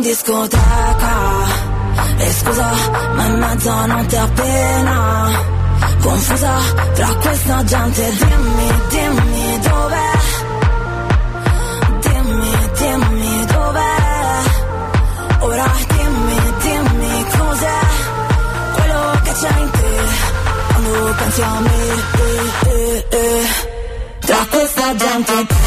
discoteca E scusa, ma è mezzanotte appena. Confusa tra questa gente. Dimmi, dimmi dov'è? Dimmi, dimmi dov'è? Ora dimmi, dimmi cos'è? Quello che c'è in te Quando pensi a me. Eh, eh, eh. Tra questa gente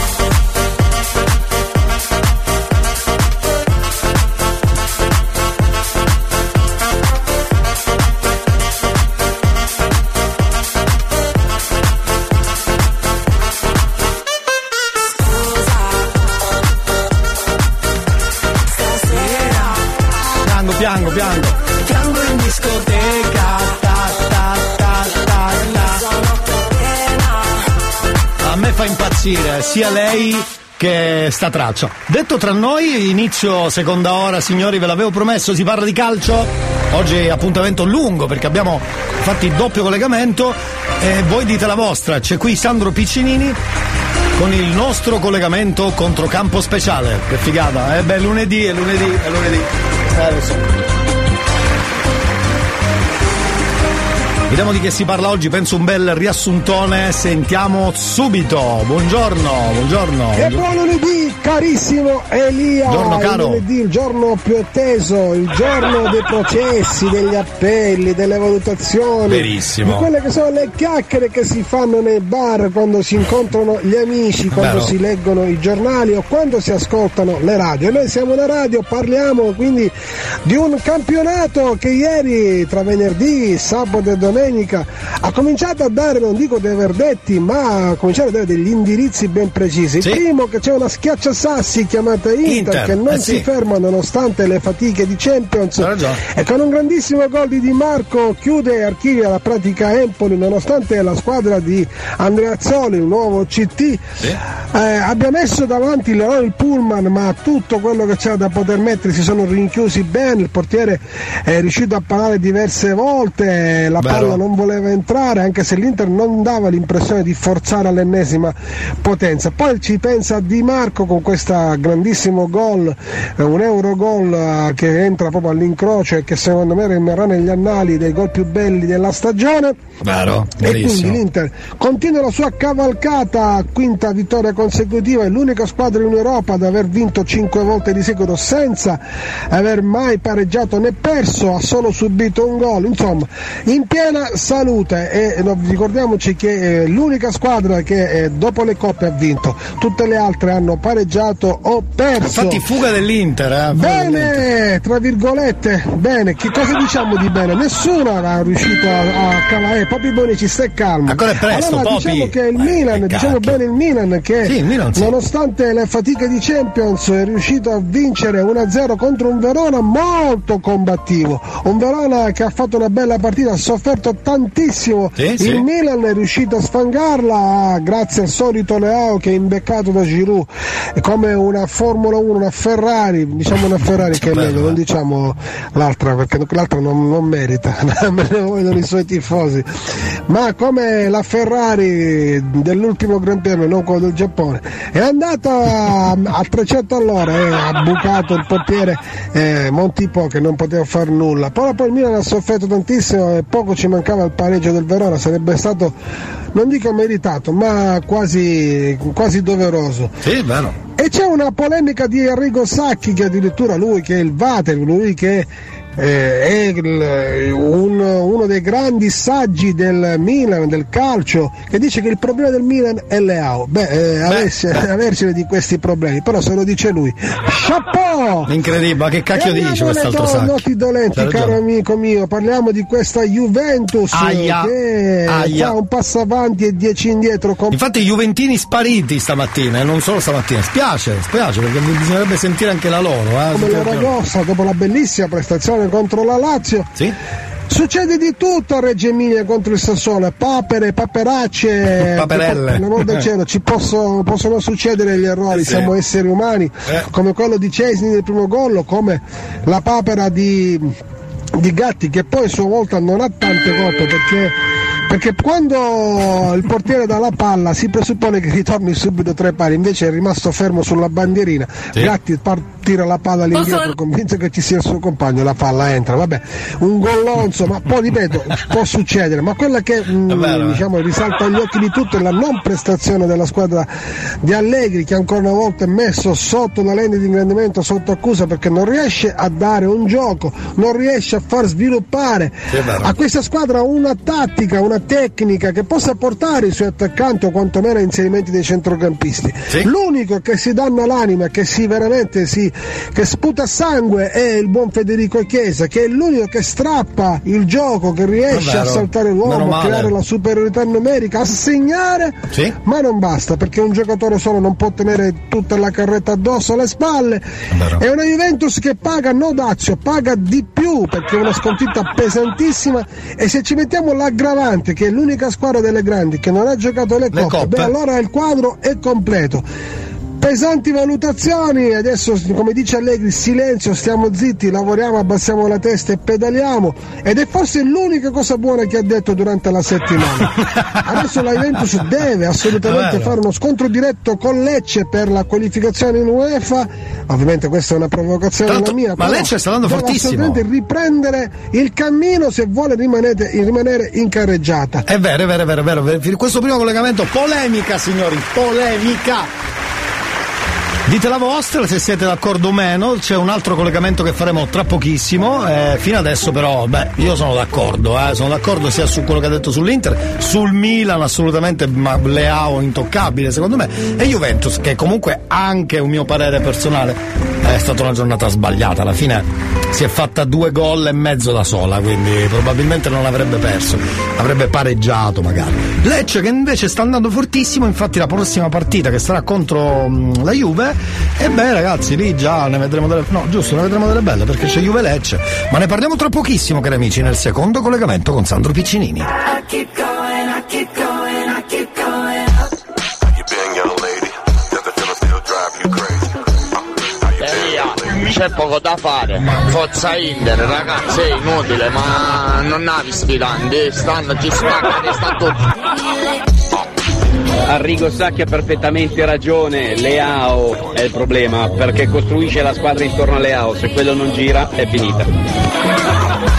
sia lei che sta traccia. Detto tra noi, inizio seconda ora, signori, ve l'avevo promesso, si parla di calcio. Oggi è appuntamento lungo perché abbiamo fatto il doppio collegamento e voi dite la vostra. C'è qui Sandro Piccinini con il nostro collegamento controcampo speciale. Che figata, eh? Beh, lunedì, è lunedì, è lunedì. Eh, lo so. Vediamo di che si parla oggi, penso un bel riassuntone, sentiamo subito. Buongiorno, buongiorno. E buon lunedì, carissimo Elia. Buongiorno, caro. Il lunedì, il giorno più atteso, il giorno dei processi, degli appelli, delle valutazioni. Verissimo. Di quelle che sono le chiacchiere che si fanno nei bar quando si incontrano gli amici, quando Vero. si leggono i giornali o quando si ascoltano le radio. E noi siamo una radio, parliamo quindi di un campionato che ieri tra venerdì, sabato e domenica ha cominciato a dare, non dico dei verdetti, ma ha cominciato a dare degli indirizzi ben precisi. Il primo che c'è una schiacciasassi chiamata Inter, Inter, che non eh si sì. ferma nonostante le fatiche di Champions e con un grandissimo gol di Di Marco chiude e archivia la pratica Empoli nonostante la squadra di Andrea Azzoli, il nuovo CT, eh, abbia messo davanti il il Pullman ma tutto quello che c'era da poter mettere si sono rinchiusi bene, il portiere è riuscito a parare diverse volte, la Vero. palla non voleva entrare anche se l'Inter non dava l'impressione di forzare all'ennesima potenza. Poi ci pensa Di Marco con questo grandissimo gol, eh, un euro gol eh, che entra proprio all'incrocio e che secondo me rimarrà negli annali dei gol più belli della stagione. Vero, E quindi l'Inter continua la sua cavalcata, quinta vittoria consecutiva, è l'unica squadra in Europa ad aver vinto cinque volte di seguito senza aver mai pareggiato né perso, ha solo subito un gol, insomma in piena salute e ricordiamoci che è l'unica squadra che eh, dopo le coppe ha vinto, tutte le altre hanno pareggiato o perso. Infatti fuga dell'Inter, eh. Bene, tra virgolette, bene, che cosa diciamo di bene? Nessuno era riuscito a, a calare, Popi Bonici, stai calmo. Ancora è presto, allora, Popi. diciamo che il Milan, diciamo bene il Milan che Sì, il Milan, sì. nonostante le fatiche di Champions è riuscito a vincere 1-0 contro un Verona molto combattivo, un Verona che ha fatto una bella partita, ha sofferto tantissimo, Sì, il sì. Milan è riuscito a sfangarla grazie al solito Leao che è imbeccato da Giroud, è come una Formula 1, una Ferrari, diciamo una Ferrari che è meglio, non diciamo l'altra perché l'altra non, non merita, me ne vogliono i suoi tifosi, ma come la Ferrari dell'ultimo Gran Premio, non quello del Giappone, è andata a 300 all'ora e ha bucato il portiere eh, Montipo che non poteva fare nulla, però poi il Milan ha sofferto tantissimo e poco ci mancava il pareggio del Verona, sarebbe stato non dico meritato ma quasi, quasi doveroso. Sì, vero. E c'è una polemica di Arrigo Sacchi che addirittura lui che è il Vater, lui che eh, è il- un- uno dei grandi saggi del Milan, del calcio, che dice che il problema del Milan è Leao. Beh, eh, aversi- aversine di questi problemi, però se lo dice lui. Chapeau! Incredibile, ma che cacchio dice quest'altro sacco? noti dolenti, caro amico mio, parliamo di questa Juventus Aia, che aia. fa un passo avanti e dieci indietro. con- Infatti i Juventini spariti stamattina, e non solo stamattina. Spiace, spiace perché bisognerebbe sentire anche la loro. Eh. come la Ragossa dopo la bellissima prestazione contro la Lazio. Succede di tutto a Reggio Emilia contro il Sassuolo, papere, paperacce, Paperelle. del cielo, ci possono, possono succedere gli errori, Eh sì. siamo esseri umani, come quello di Cesni nel primo gol, come la papera di, di Gatti che poi a sua volta non ha tante colpe perché perché quando il portiere dà la palla si presuppone che ritorni subito tre pari, invece è rimasto fermo sulla bandierina. Gatti par- tira la palla all'indietro, convinto che ci sia il suo compagno, la palla entra. Vabbè, un gollonzo, ma poi ripeto, può succedere. Ma quella che mm, È vero, eh. diciamo, risalta agli occhi di tutti è la non prestazione della squadra di Allegri, che ancora una volta è messo sotto la lente di ingrandimento, sotto accusa, perché non riesce a dare un gioco, non riesce a far sviluppare a questa squadra una tattica, una tecnica che possa portare i suoi attaccanti o quantomeno inserimenti dei centrocampisti. L'unico che si danna l'anima, che si veramente si, che sputa sangue è il buon Federico Chiesa, che è l'unico che strappa il gioco, che riesce a vero. saltare l'uomo, a creare la superiorità numerica, a segnare, Sì. ma non basta perché un giocatore solo non può tenere tutta la carretta addosso alle spalle. È una Juventus che paga no dazio, paga di più perché è una sconfitta pesantissima e se ci mettiamo l'aggravante che è l'unica squadra delle grandi che non ha giocato le coppe, coppe. beh allora il quadro è completo. Pesanti valutazioni, adesso come dice Allegri, silenzio, stiamo zitti, lavoriamo, abbassiamo la testa e pedaliamo. Ed è forse l'unica cosa buona che ha detto durante la settimana. Adesso la Juventus deve assolutamente Vero. fare uno scontro diretto con Lecce per la qualificazione in UEFA. Ovviamente questa è una provocazione Tanto- la mia. ma Lecce sta andando fortissimo. assolutamente riprendere il cammino se vuole rimanere, rimanere in carreggiata. È vero, è vero, è vero, è vero. Questo primo collegamento, polemica, signori, polemica. Dite la vostra, se siete d'accordo o meno, c'è un altro collegamento che faremo tra pochissimo. eh, fino adesso però, beh, io sono d'accordo, eh, sono d'accordo sia su quello che ha detto sull'Inter, sul Milan assolutamente, ma Leao intoccabile secondo me, e Juventus che comunque anche un mio parere personale è stata una giornata sbagliata, alla fine si è fatta due gol e mezzo da sola, quindi probabilmente non avrebbe perso, avrebbe pareggiato magari. Lecce che invece sta andando fortissimo, infatti la prossima partita che sarà contro la Juve, e beh ragazzi lì già ne vedremo delle, no giusto, ne vedremo delle belle perché c'è Juve Lecce, ma ne parliamo tra pochissimo cari amici nel secondo collegamento con Sandro Piccinini. I keep c'è poco da fare. Forza Inter, ragazzi, è inutile, ma non navi sfidanti, stanno, ci spaccano, sta tutto. Arrigo Sacchi ha perfettamente ragione, Leao è il problema perché costruisce la squadra intorno a Leao, se quello non gira è finita.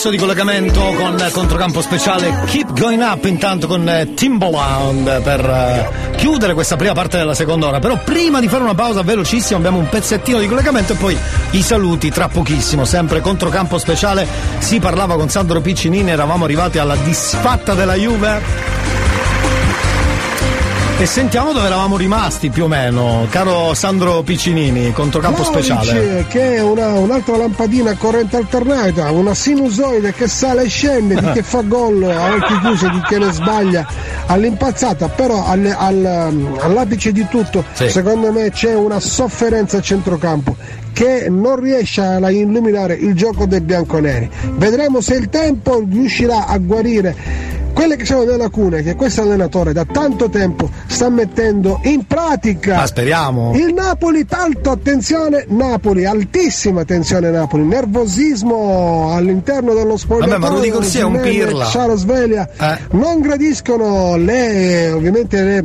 Pezzo di collegamento con controcampo speciale Keep Going Up intanto con eh, Timbaland per eh, chiudere questa prima parte della seconda ora. Però prima di fare una pausa velocissima abbiamo un pezzettino di collegamento e poi i saluti tra pochissimo. Sempre controcampo speciale si parlava con Sandro Piccinini, eravamo arrivati alla disfatta della Juve. E sentiamo dove eravamo rimasti più o meno, caro Sandro Piccinini, controcampo Vlahovic, speciale. che è una- un'altra lampadina a corrente alternata, una sinusoide che sale e scende, di che fa gol a occhi chiusi, di che ne sbaglia all'impazzata, però alle- al- all'apice di tutto secondo me c'è una sofferenza a centrocampo che non riesce a illuminare il gioco dei bianconeri. Vedremo se il tempo riuscirà a guarire quelle che sono le lacune che questo allenatore da tanto tempo sta mettendo in pratica. Ma speriamo. Il Napoli, tanto attenzione, Napoli, altissima tensione Napoli, nervosismo all'interno dello spogliatoio. Vabbè, ma Rudy Corsia è un pirla. Saro Sveglia Eh. non gradiscono le, ovviamente le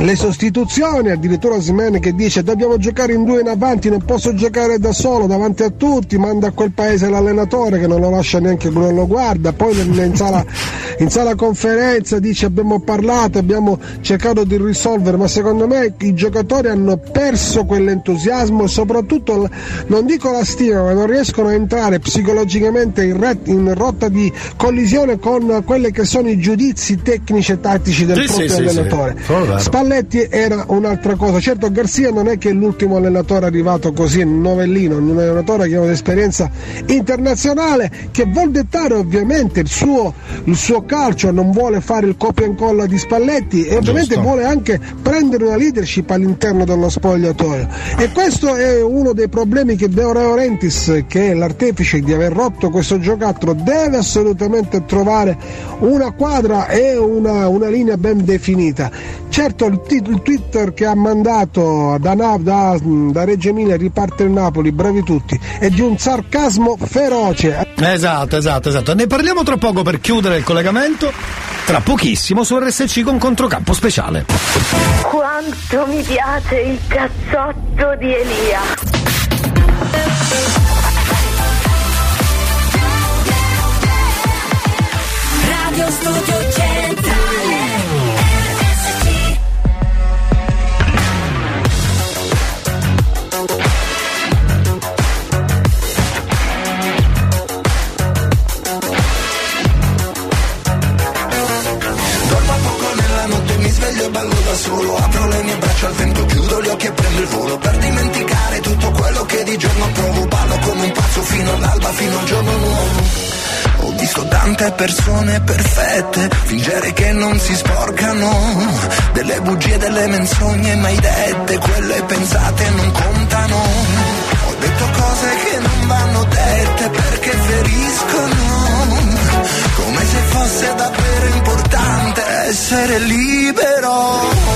le sostituzioni, addirittura Osimhen che dice dobbiamo giocare in due in avanti, non posso giocare da solo davanti a tutti, manda a quel paese l'allenatore che non lo lascia neanche non lo guarda, poi in sala, in sala conferenza dice abbiamo parlato, abbiamo cercato di risolvere, ma secondo me i giocatori hanno perso quell'entusiasmo e soprattutto non dico la stima, ma non riescono a entrare psicologicamente in, re- in rotta di collisione con quelli che sono i giudizi tecnici e tattici del Sì, proprio sì, sì, sì. Vero. Spalletti era un'altra cosa, certo Garzia non è che è l'ultimo allenatore arrivato così, un novellino, un allenatore che ha un'esperienza internazionale che vuol dettare ovviamente il suo, il suo calcio, non vuole fare il copia e incolla di Spalletti e ovviamente Giusto. vuole anche prendere una leadership all'interno dello spogliatoio e questo è uno dei problemi che De Laurentiis, che è l'artefice di aver rotto questo giocattolo, deve assolutamente trovare una quadra e una, una linea ben definita. Certo il, tit- il Twitter che ha mandato da, Na- da, da Reggio Emilia riparte il Napoli, bravi tutti, è di un sarcasmo feroce. Esatto, esatto, esatto. Ne parliamo tra poco per chiudere il collegamento. Tra pochissimo su RSC con controcampo speciale. Quanto mi piace il cazzotto di Elia. Radio Studio al vento, chiudo gli occhi e prendo il volo Per dimenticare tutto quello che di giorno provo Ballo come un pazzo fino all'alba, fino al giorno nuovo ho visto tante persone perfette fingere che non si sporcano delle bugie, delle menzogne mai dette, quelle pensate non contano. Ho detto cose che non vanno dette perché feriscono, come se fosse davvero importante essere libero.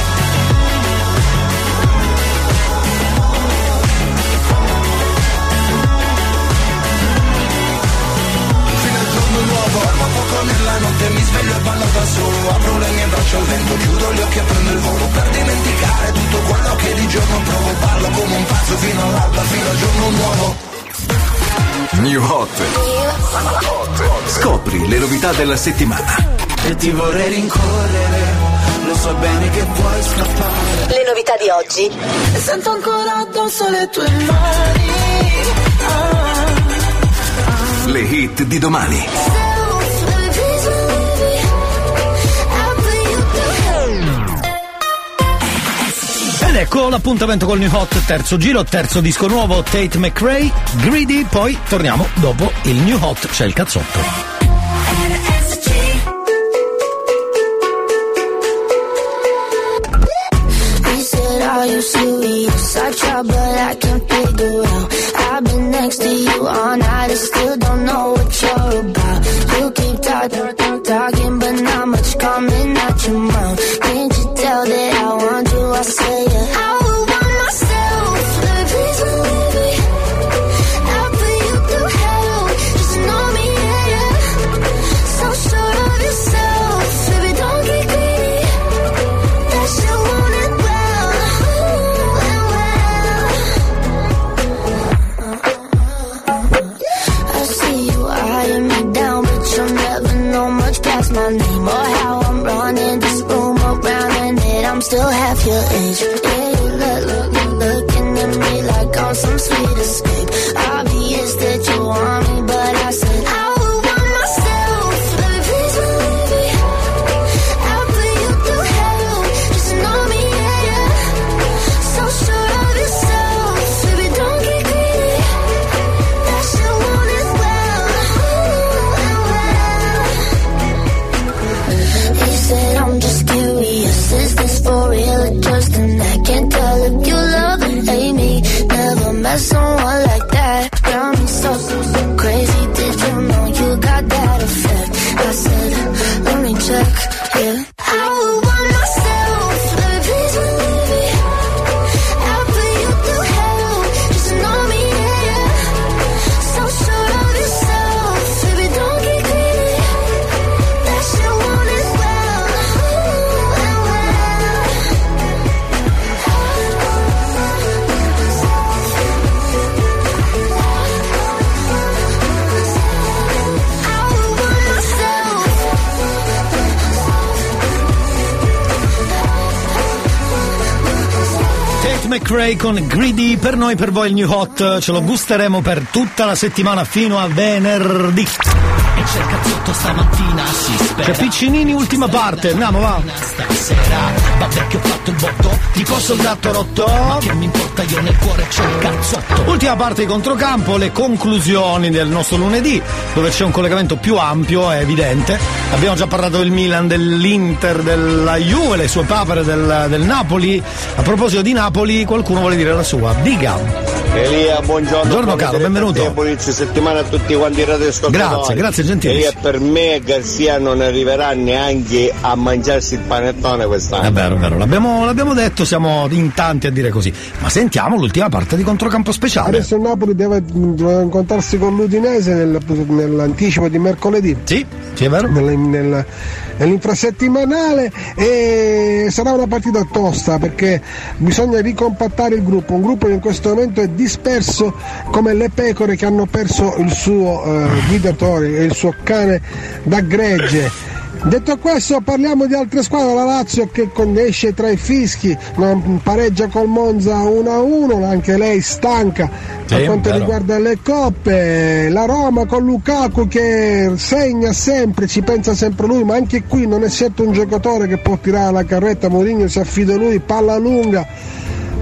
notte, mi sveglio e ballo da solo Apro le mie braccia al vento, chiudo gli occhi e prendo il volo Per dimenticare tutto quello che di giorno provo Ballo come un pazzo fino all'alba, fino al giorno nuovo New Hot. Scopri le novità della settimana. E ti vorrei rincorrere, lo so bene che vuoi scappare Le novità di oggi. Sento ancora addosso le tue mani Le hit di domani. Ed ecco l'appuntamento col New Hot, terzo giro, terzo disco nuovo, Tate McRae, Greedy, poi torniamo dopo il New Hot, c'è il cazzotto. Talking, but not much coming out your mouth. Can't you tell that I want you? I say McRae con Greedy, per noi, per voi il New Hot, ce lo gusteremo per tutta la settimana fino a venerdì. E c'è il cazzotto stamattina, si spera. C'è Piccinini, ultima parte, andiamo va. Stasera, vabbè che ho fatto il botto, Tipo soldato rotto. ma che mi importa io nel cuore c'ho il cazzotto. Ultima parte di controcampo, le conclusioni del nostro lunedì, dove c'è un collegamento più ampio, è evidente. Abbiamo già parlato del Milan, dell'Inter, della Juve, le sue papere del, del Napoli. A proposito di Napoli, qualcuno vuole dire la sua. Diga. Elia, buongiorno. Buongiorno, caro, benvenuto. Buon inizio settimana a tutti quanti radioascoltatori. Grazie, grazie, gentile. Elia, per me Garzia non arriverà neanche a mangiarsi il panettone quest'anno. È vero, è vero, l'abbiamo, l'abbiamo detto, siamo in tanti a dire così. Ma sentiamo l'ultima parte di controcampo speciale. Adesso il Napoli deve, deve incontrarsi con l'Udinese nel- nell'anticipo di mercoledì. Sì, sì è vero. Nel- nel- nell'infrasettimanale e sarà una partita tosta perché bisogna ricompattare il gruppo, un gruppo che in questo momento è disperso come le pecore che hanno perso il suo eh, guidatore e il suo cane da gregge. Detto questo parliamo di altre squadre, la Lazio che esce tra i fischi, non- pareggia col Monza 1-1, anche lei stanca per Sì, quanto vero. riguarda le coppe, la Roma con Lukaku che segna sempre, ci pensa sempre lui, ma anche qui non è certo un giocatore che può tirare la carretta, Mourinho si affida a lui, palla lunga,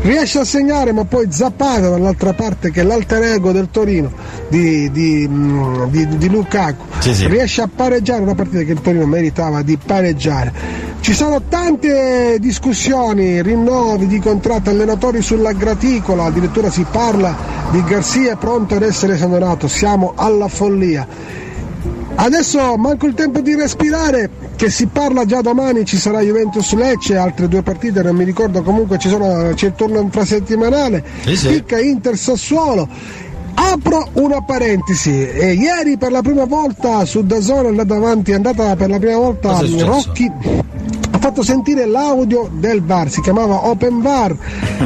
riesce a segnare ma poi Zapata dall'altra parte che è l'alter ego del Torino di, di, mm, di- di Lukaku. Sì, sì. riesce a pareggiare una partita che il Torino meritava di pareggiare. Ci sono tante discussioni rinnovi di contratti allenatori sulla graticola addirittura si parla di Garzia pronto ad essere esonerato siamo alla follia. Adesso manco il tempo di respirare, che si parla già domani, ci sarà Juventus Lecce, altre due partite, non mi ricordo, comunque ci sono, c'è il turno infrasettimanale, Sì, sì. Picca Inter Sassuolo. Apro una parentesi, e ieri per la prima volta su Dazone è andata avanti, è andata per la prima volta? Rocchi fatto sentire l'audio del VAR, si chiamava Open VAR,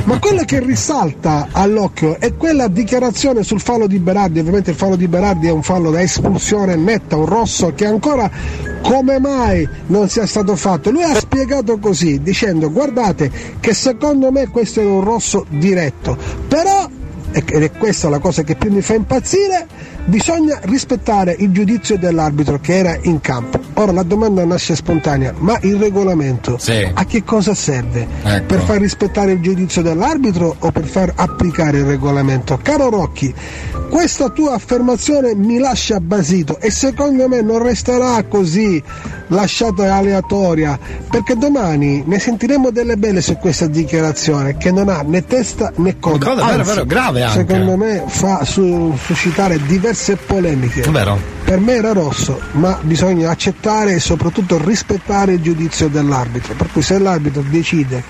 ma quella che risalta all'occhio è quella dichiarazione sul fallo di Berardi, ovviamente il fallo di Berardi è un fallo da espulsione netta, un rosso che ancora come mai non sia stato fatto. Lui ha spiegato così, dicendo guardate che secondo me questo era un rosso diretto, però ed è questa la cosa che più mi fa impazzire, bisogna rispettare il giudizio dell'arbitro che era in campo. Ora la domanda nasce spontanea, ma il regolamento a che cosa serve? Ecco. Per far rispettare il giudizio dell'arbitro o per far applicare il regolamento? Caro Rocchi, questa tua affermazione mi lascia basito e secondo me non resterà così lasciata aleatoria perché domani ne sentiremo delle belle su questa dichiarazione che non ha né testa né coda. Vero, Anzi, vero, grave anche. Secondo me fa su- suscitare diverse polemiche. Vero. Per me era rosso, ma bisogna accettare e soprattutto rispettare il giudizio dell'arbitro. Per cui se l'arbitro decide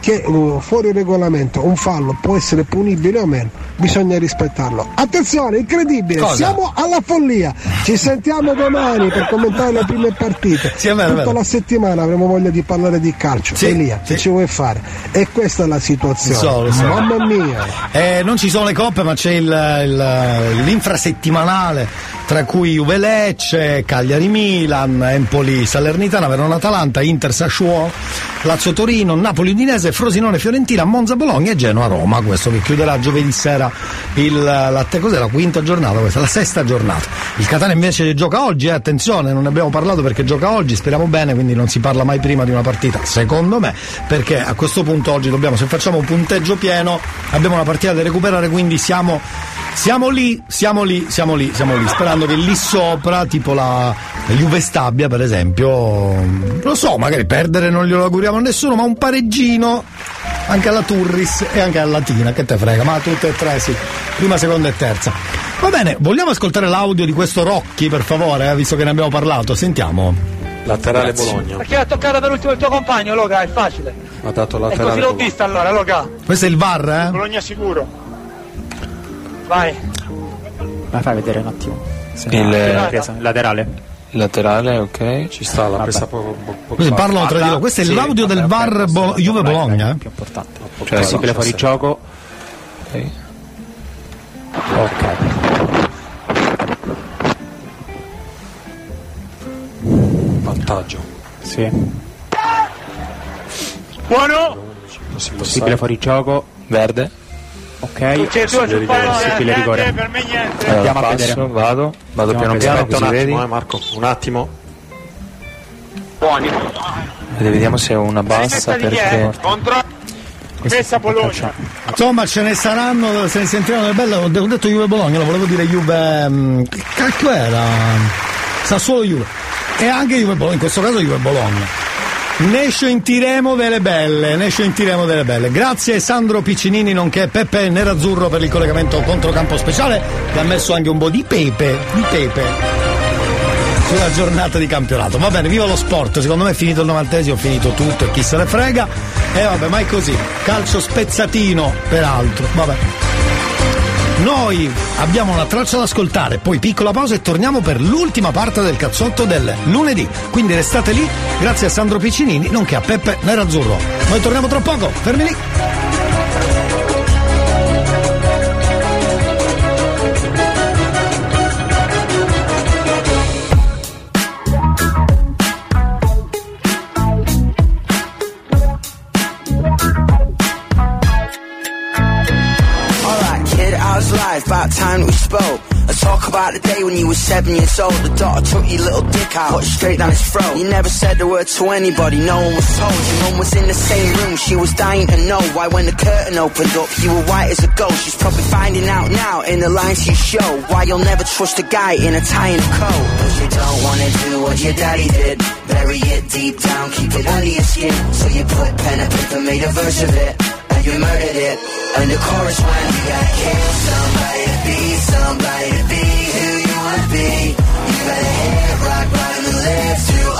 che uh, fuori regolamento un fallo può essere punibile o meno, bisogna rispettarlo. Attenzione, incredibile, Cosa? siamo alla follia. Ci sentiamo domani per commentare le prime partite. Sì, è Tutta vero. la settimana avremo voglia di parlare di calcio. Sì, Elia, che ci vuoi fare? E questa è la situazione. So, so. Mamma mia. Eh, non ci sono le coppe, ma c'è il- il- l'infrasettimanale, tra cui Juve Lecce, Cagliari Milan, Empoli Salernitana, Verona Atalanta, Inter Sassuolo, Lazio Torino, Napoli Udinese, Frosinone Fiorentina, Monza Bologna e Genoa Roma. Questo che chiuderà giovedì sera il, la, la quinta giornata, questa, la sesta giornata. Il Catania invece gioca oggi, eh, attenzione, non ne abbiamo parlato perché gioca oggi, speriamo bene, quindi non si parla mai prima di una partita, secondo me, perché a questo punto oggi dobbiamo, se facciamo un punteggio pieno, abbiamo una partita da recuperare, quindi siamo, siamo lì, siamo lì, siamo lì, siamo lì, sperando che lì sopra, tipo la, Juve Stabia per esempio, lo so, magari perdere non glielo auguriamo a nessuno, ma un pareggino anche alla Turris e anche alla Latina, che te frega, ma tutte e tre sì, prima, seconda e terza. Va bene, vogliamo ascoltare l'audio di questo Rocchi per favore, eh, visto che ne abbiamo parlato, sentiamo. Laterale Bologna. Perché l'ha toccata per ultimo il tuo compagno, Loga, è facile. Ha dato E laterale così l'ho vista allora, Loga. Questo è il VAR, eh? Bologna sicuro. Vai. La fai vedere un attimo. Il- no, la presa, laterale. Laterale, ok, ci sta, l'ha presa poco, Questi fa. parlano tra di loro, questo è Sì, l'audio del vabbè, VAR ok, Bo- Juve Bologna. eh? più importante. Cioè, Possibile fuori gioco. Ok. Vantaggio. Sì. Buono. Possibile fuori gioco. Verde. Ok. C'è tu sul pallone, niente, rigore. per me niente. Allora, Andiamo a passo, vedere. vado, vado Andiamo piano piano, così Un attimo, eh, Marco, un attimo. Buoni. Vediamo se è una bassa di perché... Contro. Messa Bologna. Insomma, ce ne saranno, se ne sentiranno delle belle. Ho de- ho detto Juve Bologna, lo volevo dire Juve. mm, Che cacchio era? Sassuolo Juve. E anche Juve Bologna, in questo caso Juve Bologna. Ne scentiremo delle belle, ne scentiremo delle belle. Grazie Sandro Piccinini, nonché Peppe Nerazzurro per il collegamento controcampo speciale, che ha messo anche un po' di pepe, di pepe sulla giornata di campionato. Va bene, viva lo sport, secondo me è finito il novantesimo, ho finito tutto e chi se ne frega. E vabbè, ma è così. Calcio spezzatino, peraltro. Vabbè. Noi abbiamo una traccia da ascoltare, poi piccola pausa e torniamo per l'ultima parte del cazzotto del lunedì. Quindi restate lì, grazie a Sandro Piccinini, nonché a Peppe Nerazzurro. Noi torniamo tra poco, fermi lì. About time we spoke. Let's talk about the day when you were seven years old. The daughter took your little dick out, put straight down his throat. You never said a word to anybody, no one was told. Your mum was in the same room, she was dying to know why when the curtain opened up, you were white as a ghost. She's probably finding out now in the lines you show why you'll never trust a guy in a tie and a coat. Cause you don't wanna do what your daddy did. Bury it deep down, keep it under your skin. So you put pen and paper, made a verse of it you murdered it. And the chorus went, you gotta kill somebody to be somebody to be who you wanna be. You gotta hit rock bottom and live through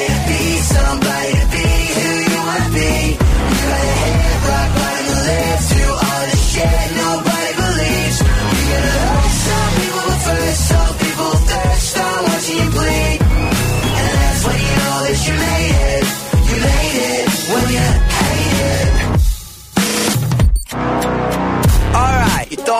to be somebody to be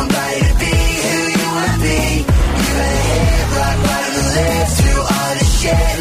somebody to be who you wanna be. You gotta hit rock bottom live through all the shit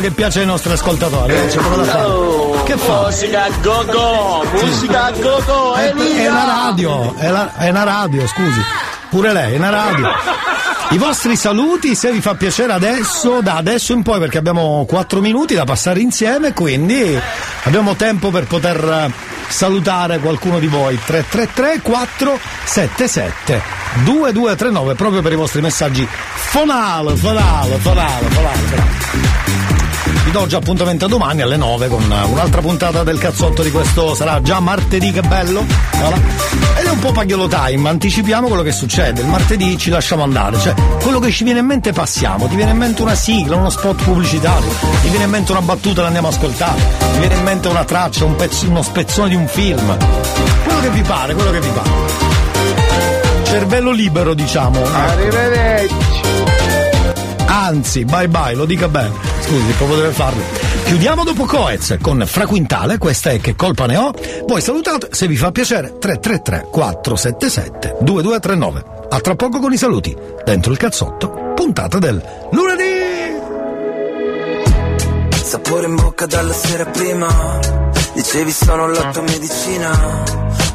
musica, che piace ai nostri ascoltatori, eh, c'è poco da fare. Che fa? Musica go go, musica go go, È, è una radio, è, la- è una radio, scusi. Pure lei, è una radio. I vostri saluti, se vi fa piacere adesso, da adesso in poi, perché abbiamo 4 minuti da passare insieme, quindi abbiamo tempo per poter eh, salutare qualcuno di voi. 333 477 2239 proprio per i vostri messaggi fonale, fonale, fonale, fonale. fonale. Vi do già appuntamento domani alle 9 con un'altra puntata del cazzotto di questo sarà già martedì, che bello. Voilà. Ed è un po' pagliolo time, anticipiamo quello che succede. Il martedì ci lasciamo andare, cioè quello che ci viene in mente passiamo. Ti viene in mente una sigla, uno spot pubblicitario, ti viene in mente una battuta, l'andiamo a ascoltare, ti viene in mente una traccia, un pezzo, uno spezzone di un film. Quello che vi pare, quello che vi pare. Cervello libero, diciamo. Arrivederci. Anzi, bye bye, lo dica bene. Scusi, proprio deve farlo. Chiudiamo dopo Coez con Fraquintale, questa è Che colpa ne ho. Poi salutate, se vi fa piacere, 333 477 2239. A tra poco con i saluti. Dentro il cazzotto, puntata del lunedì. Sapore in bocca dalla sera prima Dicevi sono la tua medicina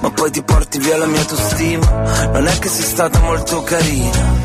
Ma poi ti porti via la mia autostima Non è che sei stata molto carina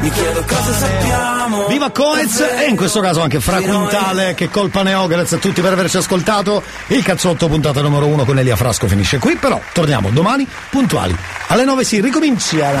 Mi chiedo cosa sappiamo. Viva Coez e in questo caso anche Fra Quintale, che colpa ne ho, grazie a tutti per averci ascoltato. Il cazzotto puntata numero uno con Elia Frasco finisce qui, però torniamo domani puntuali. Alle 9 si ricominciamo.